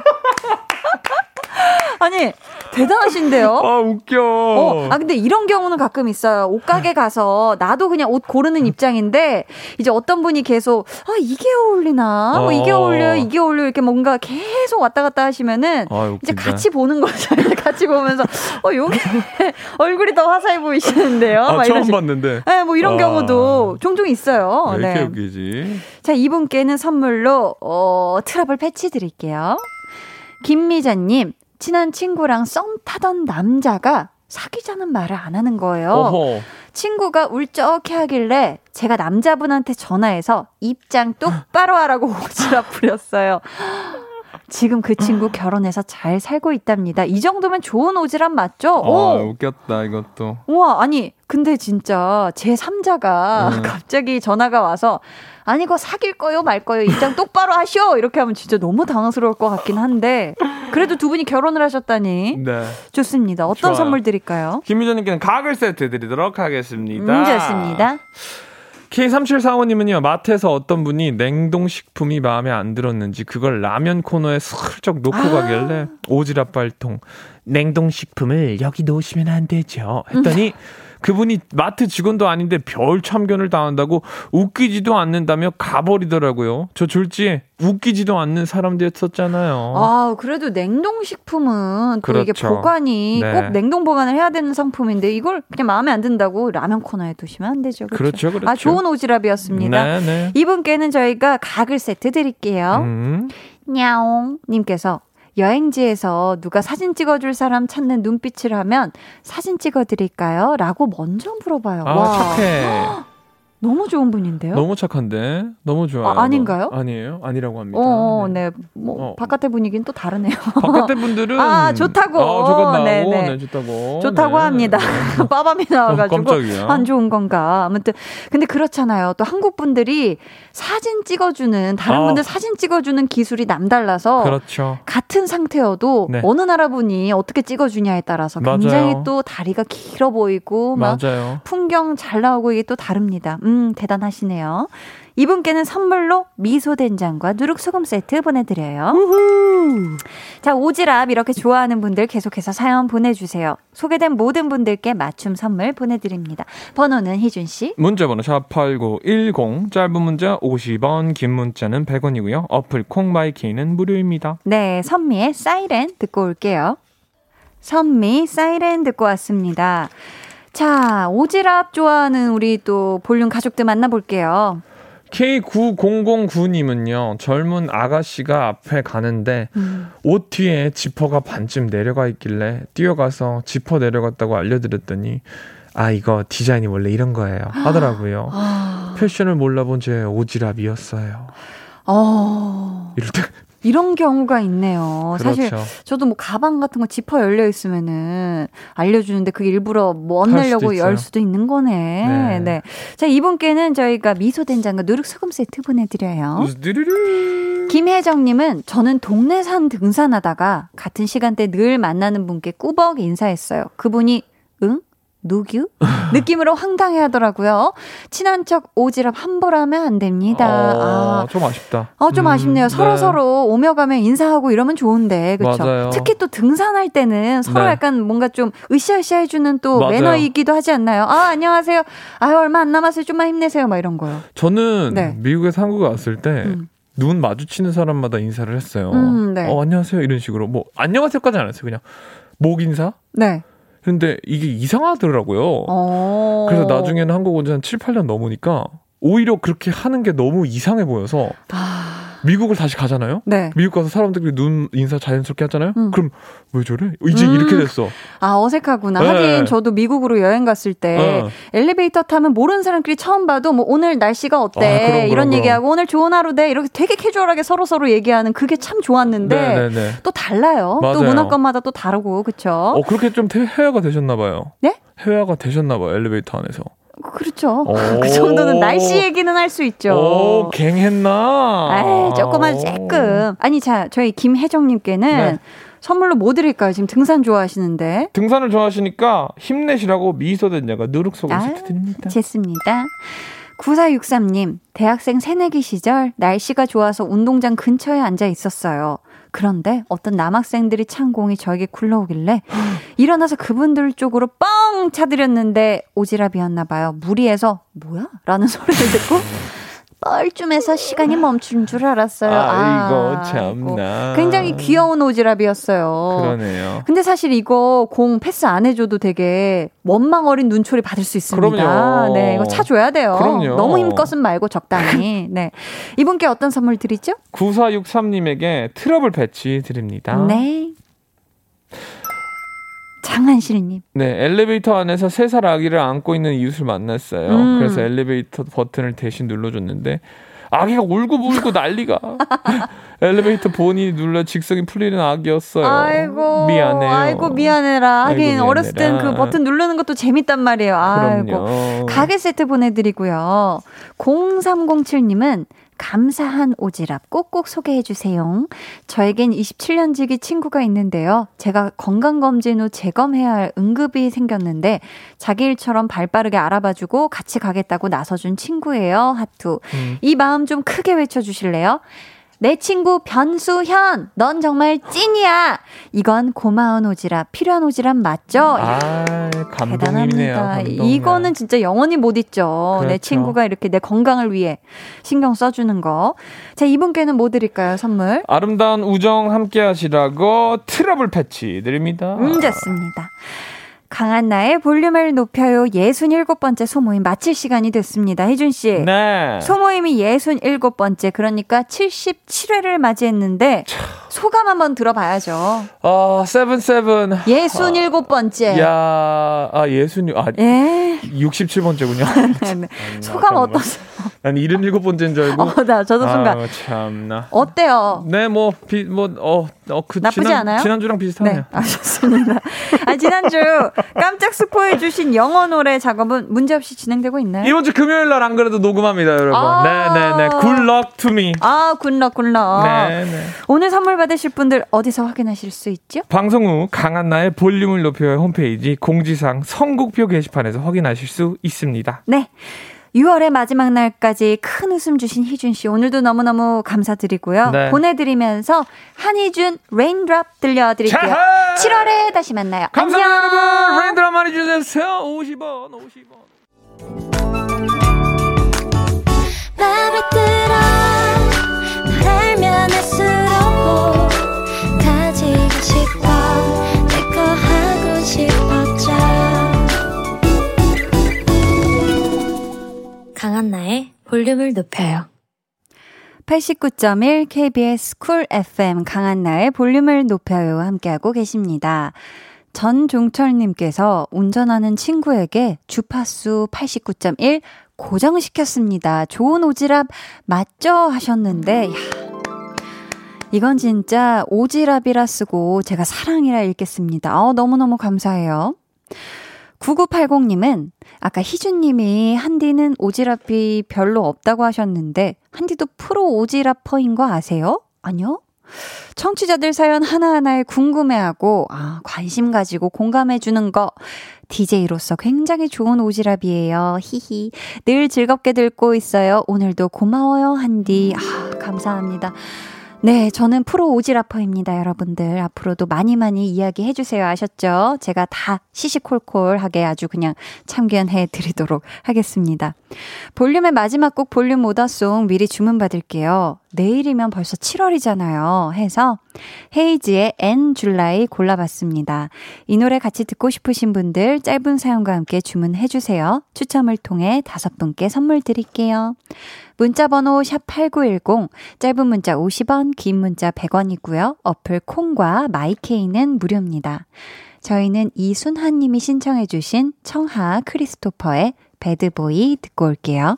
아니, 대단하신데요? 아, 웃겨. 어, 아, 근데 이런 경우는 가끔 있어요. 옷가게 가서 나도 그냥 옷 고르는 입장인데, 이제 어떤 분이 계속, 아, 이게 어울리나? 뭐, 이게 어. 어울려요? 이게 어울려요? 이렇게 뭔가 계속 왔다 갔다 하시면은, 아, 이제. 같이 보는 거죠. 같이 보면서, 어, 요게 얼굴이 더 화사해 보이시는데요? 아, 막 처음 이러시- 봤는데. 네, 뭐 이런 아. 경우도 종종 있어요. 왜 이렇게 네. 웃기지? 자, 이분께는 선물로, 어, 트러블 패치 드릴게요. 김미자님, 친한 친구랑 썸 타던 남자가 사귀자는 말을 안 하는 거예요. 어허. 친구가 울적해 하길래 제가 남자분한테 전화해서 입장 똑바로 하라고 오지랖 부렸어요. 지금 그 친구 결혼해서 잘 살고 있답니다. 이 정도면 좋은 오지랖 맞죠? 아, 오! 웃겼다, 이것도. 우와, 아니, 근데 진짜 제 3자가 음. 갑자기 전화가 와서 아니, 이거 사귈 거요, 말 거요, 입장 똑바로 하셔! 이렇게 하면 진짜 너무 당황스러울 것 같긴 한데, 그래도 두 분이 결혼을 하셨다니 네. 좋습니다. 어떤 좋아요. 선물 드릴까요? 김미자님께는 가글 세트 드리도록 하겠습니다. 음, 좋습니다. K3745님은요, 마트에서 어떤 분이 냉동식품이 마음에 안 들었는지 그걸 라면 코너에 슬쩍 놓고 아. 가길래 오지랖 발통. 냉동식품을 여기 놓으시면 안 되죠. 했더니 그분이 마트 직원도 아닌데 별 참견을 당한다고 웃기지도 않는다며 가버리더라고요. 저 졸지 웃기지도 않는 사람들이었었잖아요. 아, 그래도 냉동식품은 또 이게 그렇죠. 보관이 네. 꼭 냉동 보관을 해야 되는 상품인데 이걸 그냥 마음에 안 든다고 라면 코너에 두시면 안 되죠. 그렇죠. 그렇죠, 그렇죠. 아, 좋은 오지랖이었습니다. 네, 네. 이분께는 저희가 가글 세트 드릴게요. 음. 냐옹 님께서 여행지에서 누가 사진 찍어줄 사람 찾는 눈빛을 하면 사진 찍어드릴까요? 라고 먼저 물어봐요. 아, 와. 착해. 너무 좋은 분인데요? 너무 착한데 너무 좋아요. 아, 아닌가요? 아니에요. 아니라고 합니다. 어, 네. 뭐 어. 바깥의 분위기는 또 다르네요. 바깥의 분들은 아, 좋다고. 아, 좋다고. 네, 네, 네. 좋다고. 좋다고 네. 합니다. 빠밤이 나와가지고 어. 안 좋은 건가. 아무튼 근데 그렇잖아요. 또 한국 분들이 사진 찍어주는 다른 아. 분들 사진 찍어주는 기술이 남달라서 그렇죠. 같은 상태여도 네. 어느 나라 분이 어떻게 찍어주냐에 따라서 맞아요. 굉장히 또 다리가 길어 보이고 막 맞아요. 풍경 잘 나오고 이게 또 다릅니다. 음, 대단하시네요. 이분께는 선물로 미소된장과 누룩소금 세트 보내드려요. 자, 오지랖 이렇게 좋아하는 분들 계속해서 사연 보내주세요. 소개된 모든 분들께 맞춤 선물 보내드립니다. 번호는 희준씨. 문자번호 샵8910 짧은 문자 50원 긴 문자는 100원이고요. 어플 콩마이케이는 무료입니다. 네, 선미의 사이렌 듣고 올게요. 선미 사이렌 듣고 왔습니다. 자, 오지랖 좋아하는 우리 또 볼륨 가족들 만나볼게요. K9009님은요, 젊은 아가씨가 앞에 가는데, 음. 옷 뒤에 지퍼가 반쯤 내려가 있길래, 뛰어가서 지퍼 내려갔다고 알려드렸더니, 아, 이거 디자인이 원래 이런 거예요. 하더라고요. 아, 패션을 몰라본 제 오지랖이었어요. 어, 이럴 때. 이런 경우가 있네요. 사실 그렇죠. 저도 뭐 가방 같은 거 지퍼 열려 있으면은 알려주는데 그게 일부러 못탈 내려고 수도 있어요. 열 수도 있는 거네. 네. 네. 자, 이분께는 저희가 미소 된장과 누룩 소금 세트 보내드려요. 뚜루루루. 김혜정님은 저는 동네산 등산하다가 같은 시간대 늘 만나는 분께 꾸벅 인사했어요. 그분이 응? 누규? 느낌으로 황당해 하더라고요. 친한 척 오지랖 함부로 하면 안 됩니다. 어, 아. 좀 아쉽다. 어, 좀 음, 아쉽네요. 서로 네. 서로 오며 가며 인사하고 이러면 좋은데, 그렇죠? 특히 또 등산할 때는 서로 네. 약간 뭔가 좀 으쌰으쌰 해주는 또 맞아요. 매너이기도 하지 않나요? 아, 안녕하세요. 아유, 얼마 안 남았어요. 좀만 힘내세요. 막 이런 거요. 저는 네. 미국에서 한국에 왔을 때, 음. 눈 마주치는 사람마다 인사를 했어요. 음, 네. 어, 안녕하세요. 이런 식으로. 뭐, 안녕하세요까지는 안 했어요. 그냥, 목 인사? 네. 근데 이게 이상하더라고요. 어. 그래서 나중에는 한국 온 지 한 7, 8년 넘으니까 오히려 그렇게 하는 게 너무 이상해 보여서 아, 미국을 다시 가잖아요? 네. 미국 가서 사람들이 눈 인사 자연스럽게 하잖아요? 음. 그럼 왜 저래? 이제 음. 이렇게 됐어. 아, 어색하구나. 네. 하긴 저도 미국으로 여행 갔을 때 어. 엘리베이터 타면 모르는 사람끼리 처음 봐도 뭐 오늘 날씨가 어때? 아, 그럼, 그럼, 이런 그럼. 얘기하고 오늘 좋은 하루 돼. 이렇게 되게 캐주얼하게 서로 서로 얘기하는 그게 참 좋았는데 네네네. 또 달라요. 또 맞아요. 문화권마다 또 다르고 그렇죠. 어, 그렇게 좀 태- 해외가 되셨나 봐요. 네? 해외가 되셨나 봐요, 엘리베이터 안에서. 그렇죠. 오. 그 정도는 날씨 얘기는 할 수 있죠. 오, 갱했나? 아이, 조금만 조금. 아니, 자, 저희 김혜정님께는 네. 선물로 뭐 드릴까요? 지금 등산 좋아하시는데. 등산을 좋아하시니까 힘내시라고 미소된장과 누룩 소금 아, 세트 드립니다. 좋습니다. 9463님, 대학생 새내기 시절 날씨가 좋아서 운동장 근처에 앉아 있었어요. 그런데 어떤 남학생들이 찬 공이 저에게 굴러오길래 일어나서 그분들 쪽으로 뻥 차드렸는데 오지랖이었나 봐요. 무리해서 뭐야? 라는 소리를 듣고 뻘쭘해서 시간이 멈춘 줄 알았어요. 아이고, 아이고. 참나. 굉장히 귀여운 오지랖이었어요. 그러네요. 근데 사실 이거 공 패스 안 해줘도 되게 원망 어린 눈초리 받을 수 있습니다. 그럼요. 네, 이거 차줘야 돼요. 그럼요. 너무 힘껏은 말고 적당히. 네. 이분께 어떤 선물 드리죠? 9463님에게 트러블 패치 드립니다. 네. 장한실님. 네, 엘리베이터 안에서 세 살 아기를 안고 있는 이웃을 만났어요. 음. 그래서 엘리베이터 버튼을 대신 눌러줬는데 아기가 울고불고 난리가. 엘리베이터 본인이 눌러 직성이 풀리는 아기였어요. 아이고. 미안해요. 아이고, 미안해라. 하긴 아이고, 어렸을 땐그 미안해라. 버튼 누르는 것도 재밌단 말이에요. 아이고. 그럼요. 가게 세트 보내드리고요. 0307님은 감사한 오지랖 꼭꼭 소개해 주세요. 저에겐 27년 지기 친구가 있는데요. 제가 건강검진 후 재검해야 할 응급이 생겼는데 자기 일처럼 발 빠르게 알아봐 주고 같이 가겠다고 나서준 친구예요. 하투. 음. 이 마음 좀 크게 외쳐 주실래요? 내 친구 변수현, 넌 정말 찐이야. 이건 고마운 오지랖, 필요한 오지랖 맞죠? 아, 감동이네요. 대단합니다. 이거는 진짜 영원히 못 잊죠. 내 그렇죠. 친구가 이렇게 내 건강을 위해 신경 써주는 거. 자, 이분께는 뭐 드릴까요, 선물? 아름다운 우정 함께 하시라고 트러블 패치 드립니다. 음, 좋습니다. 강한나의 볼륨을 높여요. 67번째 소모임 마칠 시간이 됐습니다. 희준 씨. 네. 소모임이 67번째, 그러니까 77회를 맞이했는데, 소감 한번 들어봐야죠. 어, seven seven. 67번째. 야, 아, 예순이, 아, 예. 67번째군요. 네, 네. 소감 어떠세요? 난 77번째인 줄 알고. 어, 나 저도 순간. 아유, 참나. 어때요? 네, 뭐, 비, 뭐, 어, 어, 그, 나쁘지 지난, 않아요? 지난주랑 비슷하네요. 네, 아, 좋습니다. 아, 지난주 깜짝 스포해주신 영어 노래 작업은 문제없이 진행되고 있나요? 이번 주 금요일 날 안 그래도 녹음합니다, 여러분. 아. 네네네. Good luck to me. 아, good luck, good luck. 네네. 오늘 선물 받으실 분들 어디서 확인하실 수 있죠? 방송 후 강한나의 볼륨을 높여요 홈페이지 공지사항 선곡표 게시판에서 확인하실 수 있습니다. 네. 6월의 마지막 날까지 큰 웃음 주신 희준 씨 오늘도 너무너무 감사드리고요. 네. 보내드리면서 한희준 Raindrop 들려드릴게요. 자하! 7월에 다시 만나요. 감사합니다, 안녕. 여러분. Raindrop 많이 주세요. 50원, 50원. 강한나의 볼륨을 높여요 89.1 KBS 쿨 FM 강한나의 볼륨을 높여요 함께하고 계십니다. 전종철님께서 운전하는 친구에게 주파수 89.1 고정시켰습니다. 좋은 오지랖 맞죠? 하셨는데, 야, 이건 진짜 오지랖이라 쓰고 제가 사랑이라 읽겠습니다. 어, 너무너무 감사해요. 9980님은 아까 희준님이 한디는 오지랖이 별로 없다고 하셨는데 한디도 프로 오지랖퍼인 거 아세요? 아니요? 청취자들 사연 하나하나에 궁금해하고 아, 관심 가지고 공감해 주는 거 DJ로서 굉장히 좋은 오지랖이에요. 히히. 늘 즐겁게 듣고 있어요. 오늘도 고마워요, 한디. 아, 감사합니다. 네, 저는 프로 오지라퍼입니다, 여러분들. 앞으로도 많이 많이 이야기해 주세요. 아셨죠? 제가 다 시시콜콜하게 아주 그냥 참견해 드리도록 하겠습니다. 볼륨의 마지막 곡 볼륨 order song 미리 주문 받을게요. 내일이면 벌써 7월이잖아요. 해서 헤이즈의 And July 골라봤습니다. 이 노래 같이 듣고 싶으신 분들 짧은 사연과 함께 주문해 주세요. 추첨을 통해 다섯 분께 선물 드릴게요. 문자 번호 샵8910 짧은 문자 50원, 긴 문자 100원이고요. 어플 콩과 My K는 무료입니다. 저희는 이순하 님이 신청해 주신 청하 크리스토퍼의 배드보이 듣고 올게요.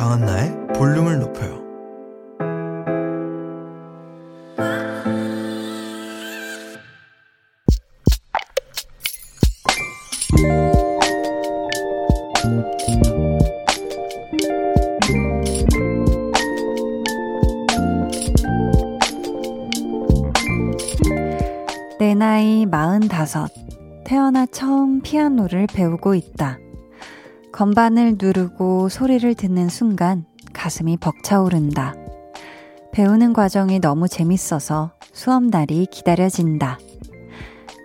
강한나의 볼륨을 높여요. 내 나이 45. 태어나 처음 피아노를 배우고 있다. 건반을 누르고 소리를 듣는 순간 가슴이 벅차오른다. 배우는 과정이 너무 재밌어서 수업날이 기다려진다.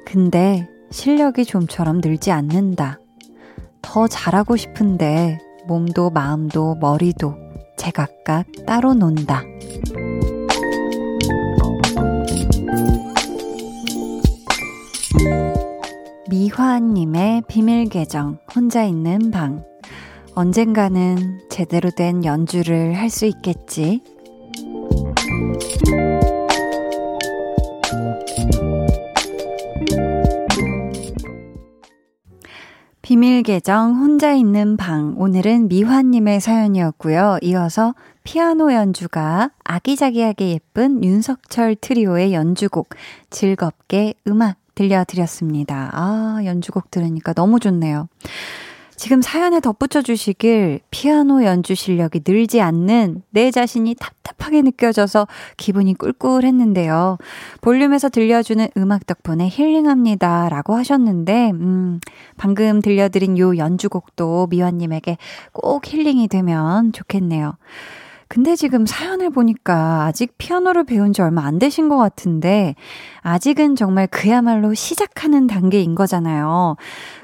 근데 실력이 좀처럼 늘지 않는다. 더 잘하고 싶은데 몸도 마음도 머리도 제각각 따로 논다. 미화님의 비밀 계정, 혼자 있는 방. 언젠가는 제대로 된 연주를 할 수 있겠지. 비밀 계정 혼자 있는 방. 오늘은 미화님의 사연이었고요. 이어서 피아노 연주가 아기자기하게 예쁜 윤석철 트리오의 연주곡 즐겁게 음악 들려드렸습니다. 아, 연주곡 들으니까 너무 좋네요. 지금 사연에 덧붙여 주시길 피아노 연주 실력이 늘지 않는 내 자신이 답답하게 느껴져서 기분이 꿀꿀했는데요. 볼륨에서 들려주는 음악 덕분에 힐링합니다. 라고 하셨는데, 음, 방금 들려드린 요 연주곡도 미화님에게 꼭 힐링이 되면 좋겠네요. 근데 지금 사연을 보니까 아직 피아노를 배운 지 얼마 안 되신 것 같은데, 아직은 정말 그야말로 시작하는 단계인 거잖아요.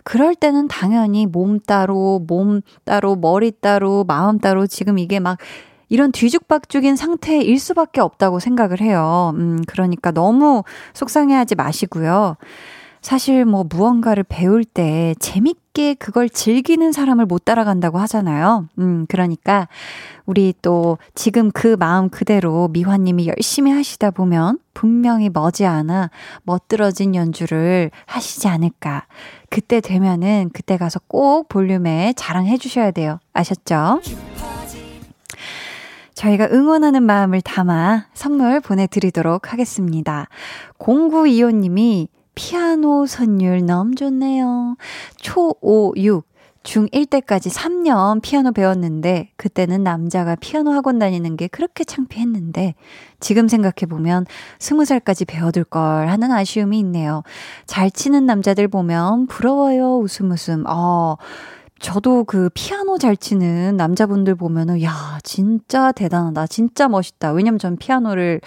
그럴 때는 당연히 몸 따로, 몸 따로, 머리 따로, 마음 따로 지금 이게 막 이런 뒤죽박죽인 상태일 수밖에 없다고 생각을 해요. 음, 그러니까 너무 속상해하지 마시고요. 사실 뭐 무언가를 배울 때 재밌게 그걸 즐기는 사람을 못 따라간다고 하잖아요. 음, 그러니까 우리 또 지금 그 마음 그대로 미화님이 열심히 하시다 보면 분명히 머지않아 멋들어진 연주를 하시지 않을까. 그때 되면은 그때 가서 꼭 볼륨에 자랑해 주셔야 돼요. 아셨죠? 저희가 응원하는 마음을 담아 선물 보내드리도록 하겠습니다. 0925님이 피아노 선율 너무 좋네요. 초 5, 6, 중1 때까지 3년 피아노 배웠는데, 그때는 남자가 피아노 학원 다니는 게 그렇게 창피했는데, 지금 생각해보면 20살까지 배워둘 걸 하는 아쉬움이 있네요. 잘 치는 남자들 보면 부러워요, 웃음 웃음. 어, 저도 그 피아노 잘 치는 남자분들 보면은, 야, 진짜 대단하다. 진짜 멋있다. 왜냐면 전 피아노를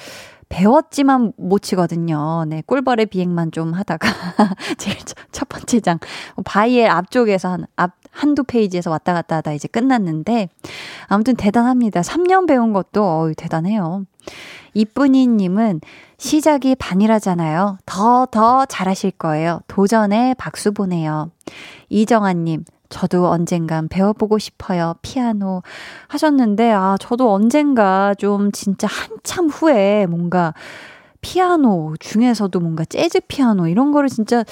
배웠지만 못 치거든요. 네, 꿀벌의 비행만 좀 하다가 제일 첫 번째 장 바이엘 앞쪽에서 한 앞 한두 페이지에서 왔다 갔다 하다 이제 끝났는데 아무튼 대단합니다. 3년 배운 것도 어유 대단해요. 이쁜이 님은 시작이 반이라잖아요. 더, 더 잘하실 거예요. 도전에 박수 보내요. 이정아 님, 저도 언젠간 배워보고 싶어요. 피아노 하셨는데, 아, 저도 언젠가 좀 진짜 한참 후에 뭔가 피아노 중에서도 뭔가 재즈 피아노 이런 거를 진짜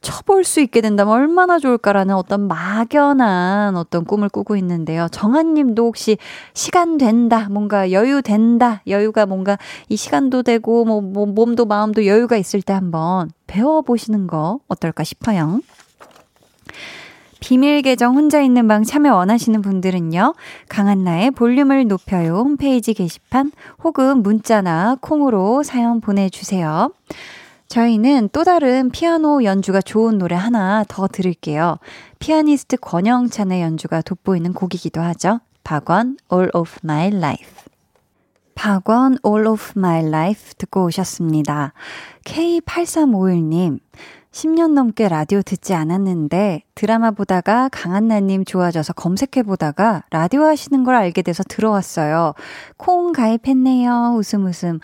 쳐볼 수 있게 된다면 얼마나 좋을까라는 어떤 막연한 어떤 꿈을 꾸고 있는데요. 정한 님도 혹시 시간 된다, 뭔가 여유 된다, 여유가 뭔가 이 시간도 되고 뭐, 뭐 몸도 마음도 여유가 있을 때 한번 배워보시는 거 어떨까 싶어요. 비밀 계정 혼자 있는 방 참여 원하시는 분들은요. 강한나의 볼륨을 높여요 홈페이지 게시판 혹은 문자나 콩으로 사연 보내주세요. 저희는 또 다른 피아노 연주가 좋은 노래 하나 더 들을게요. 피아니스트 권영찬의 연주가 돋보이는 곡이기도 하죠. 박원 All of My Life. 박원 All of My Life 듣고 오셨습니다. K8351님. 10년 넘게 라디오 듣지 않았는데 드라마 보다가 강한나님 좋아져서 검색해 보다가 라디오 하시는 걸 알게 돼서 들어왔어요. 콩 가입했네요. 웃음 웃음.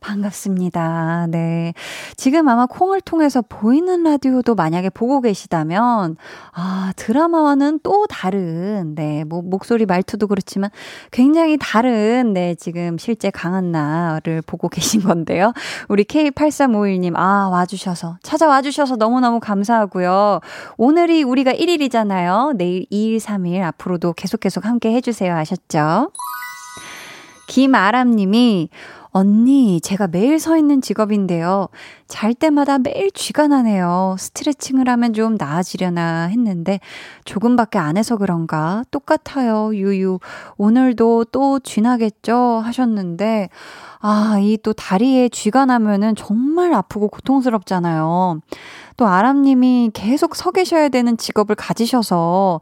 반갑습니다. 네. 지금 아마 콩을 통해서 보이는 라디오도 만약에 보고 계시다면, 아, 드라마와는 또 다른, 네, 뭐, 목소리 말투도 그렇지만 굉장히 다른, 네, 지금 실제 강한나를 보고 계신 건데요. 우리 K8351님, 아, 와주셔서, 찾아와 주셔서 너무너무 감사하고요. 오늘이 우리가 1일이잖아요. 내일 2일, 3일 앞으로도 계속 계속 함께 해주세요. 아셨죠? 김아람 님이, 언니, 제가 매일 서 있는 직업인데요. 잘 때마다 매일 쥐가 나네요. 스트레칭을 하면 좀 나아지려나 했는데 조금밖에 안 해서 그런가? 똑같아요. 유유. 오늘도 또 쥐나겠죠? 하셨는데 아, 이 또 다리에 쥐가 나면은 정말 아프고 고통스럽잖아요. 또 아람님이 계속 서 계셔야 되는 직업을 가지셔서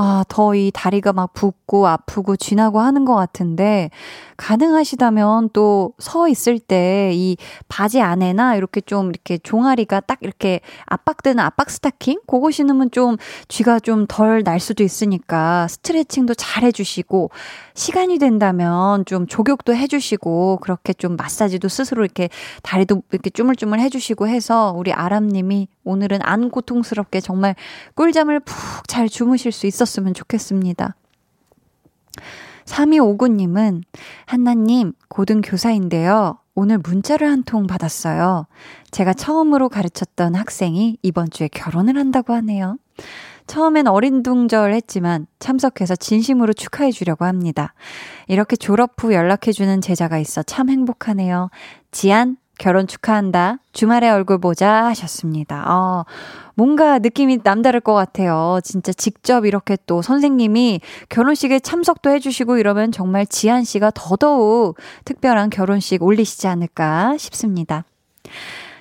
아, 더 이 다리가 막 붓고 아프고 쥐나고 하는 것 같은데 가능하시다면 또 서 있을 때 이 바지 안에나 이렇게 좀 이렇게 종아리가 딱 이렇게 압박되는 압박 스타킹? 그거 신으면 좀 쥐가 좀 덜 날 수도 있으니까 스트레칭도 잘 해주시고 시간이 된다면 좀 조격도 해주시고 그렇게 좀 마사지도 스스로 이렇게 다리도 이렇게 쪼물쪼물 해주시고 해서 우리 아람님이 오늘은 안 고통스럽게 정말 꿀잠을 푹 잘 주무실 수 있었으면 좋겠습니다. 3259님은 한나님 고등교사인데요. 오늘 문자를 한 통 받았어요. 제가 처음으로 가르쳤던 학생이 이번 주에 결혼을 한다고 하네요. 처음엔 어린둥절 했지만 참석해서 진심으로 축하해 주려고 합니다. 이렇게 졸업 후 연락해 주는 제자가 있어 참 행복하네요. 지안, 결혼 축하한다. 주말에 얼굴 보자 하셨습니다. 어, 뭔가 느낌이 남다를 것 같아요. 진짜 직접 이렇게 또 선생님이 결혼식에 참석도 해주시고 이러면 정말 지한 씨가 더더욱 특별한 결혼식 올리시지 않을까 싶습니다.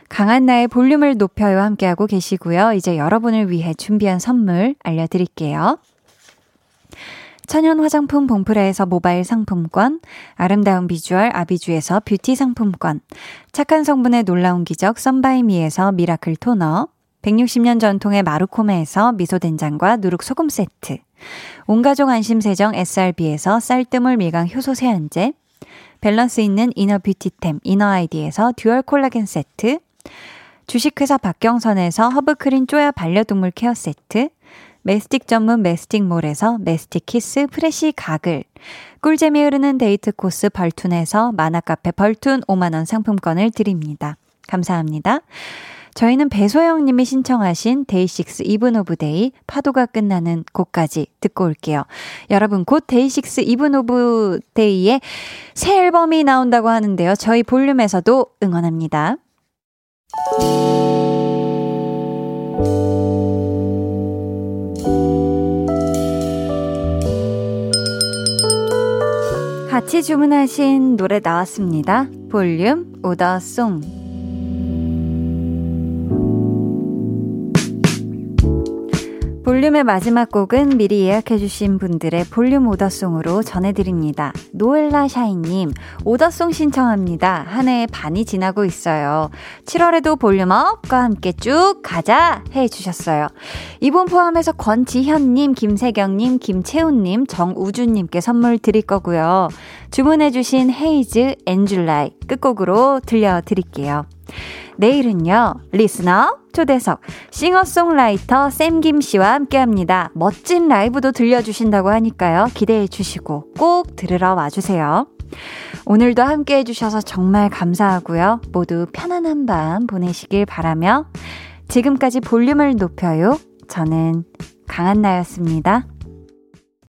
강한 나의 볼륨을 높여요 함께하고 계시고요. 이제 여러분을 위해 준비한 선물 알려드릴게요. 천연 화장품 봉프레에서 모바일 상품권, 아름다운 비주얼 아비주에서 뷰티 상품권, 착한 성분의 놀라운 기적 썬바이미에서 miracle 토너, 160년 전통의 마루코메에서 미소된장과 누룩소금 세트, 온가족 안심세정 SRB에서 쌀뜨물 미강 효소 세안제, 밸런스 있는 inner beauty템 이너 아이디에서 dual 콜라겐 세트, 주식회사 박경선에서 허브크린 쪼야 반려동물 케어 세트, 메스틱 전문 메스틱몰에서 메스틱 키스 fresh 가글, 꿀잼이 흐르는 데이트 코스 벌툰에서 만화카페 벌툰 5만원 상품권을 드립니다. 감사합니다. 저희는 배소영 님이 신청하신 데이식스 이븐 오브 데이 파도가 끝나는 곡까지 듣고 올게요. 여러분 곧 데이식스 이븐 오브 데이의 새 앨범이 나온다고 하는데요. 저희 볼륨에서도 응원합니다. 같이 주문하신 노래 나왔습니다. 볼륨 오더송. 볼륨의 마지막 곡은 미리 예약해주신 분들의 볼륨 오더송으로 전해드립니다. 노엘라 샤이님, 오더송 신청합니다. 한 해의 반이 지나고 있어요. 7월에도 볼륨업과 함께 쭉 가자! 해주셨어요. 이분 포함해서 권지현님, 김세경님, 김채훈님, 정우주님께 선물 드릴 거고요. 주문해주신 헤이즈, And July 끝곡으로 들려드릴게요. 내일은요, listener 초대석, 싱어송라이터 샘김 씨와 함께 합니다. 멋진 라이브도 들려주신다고 하니까요. 기대해 주시고 꼭 들으러 와주세요. 오늘도 함께 해주셔서 정말 감사하고요. 모두 편안한 밤 보내시길 바라며 지금까지 볼륨을 높여요. 저는 강한나였습니다.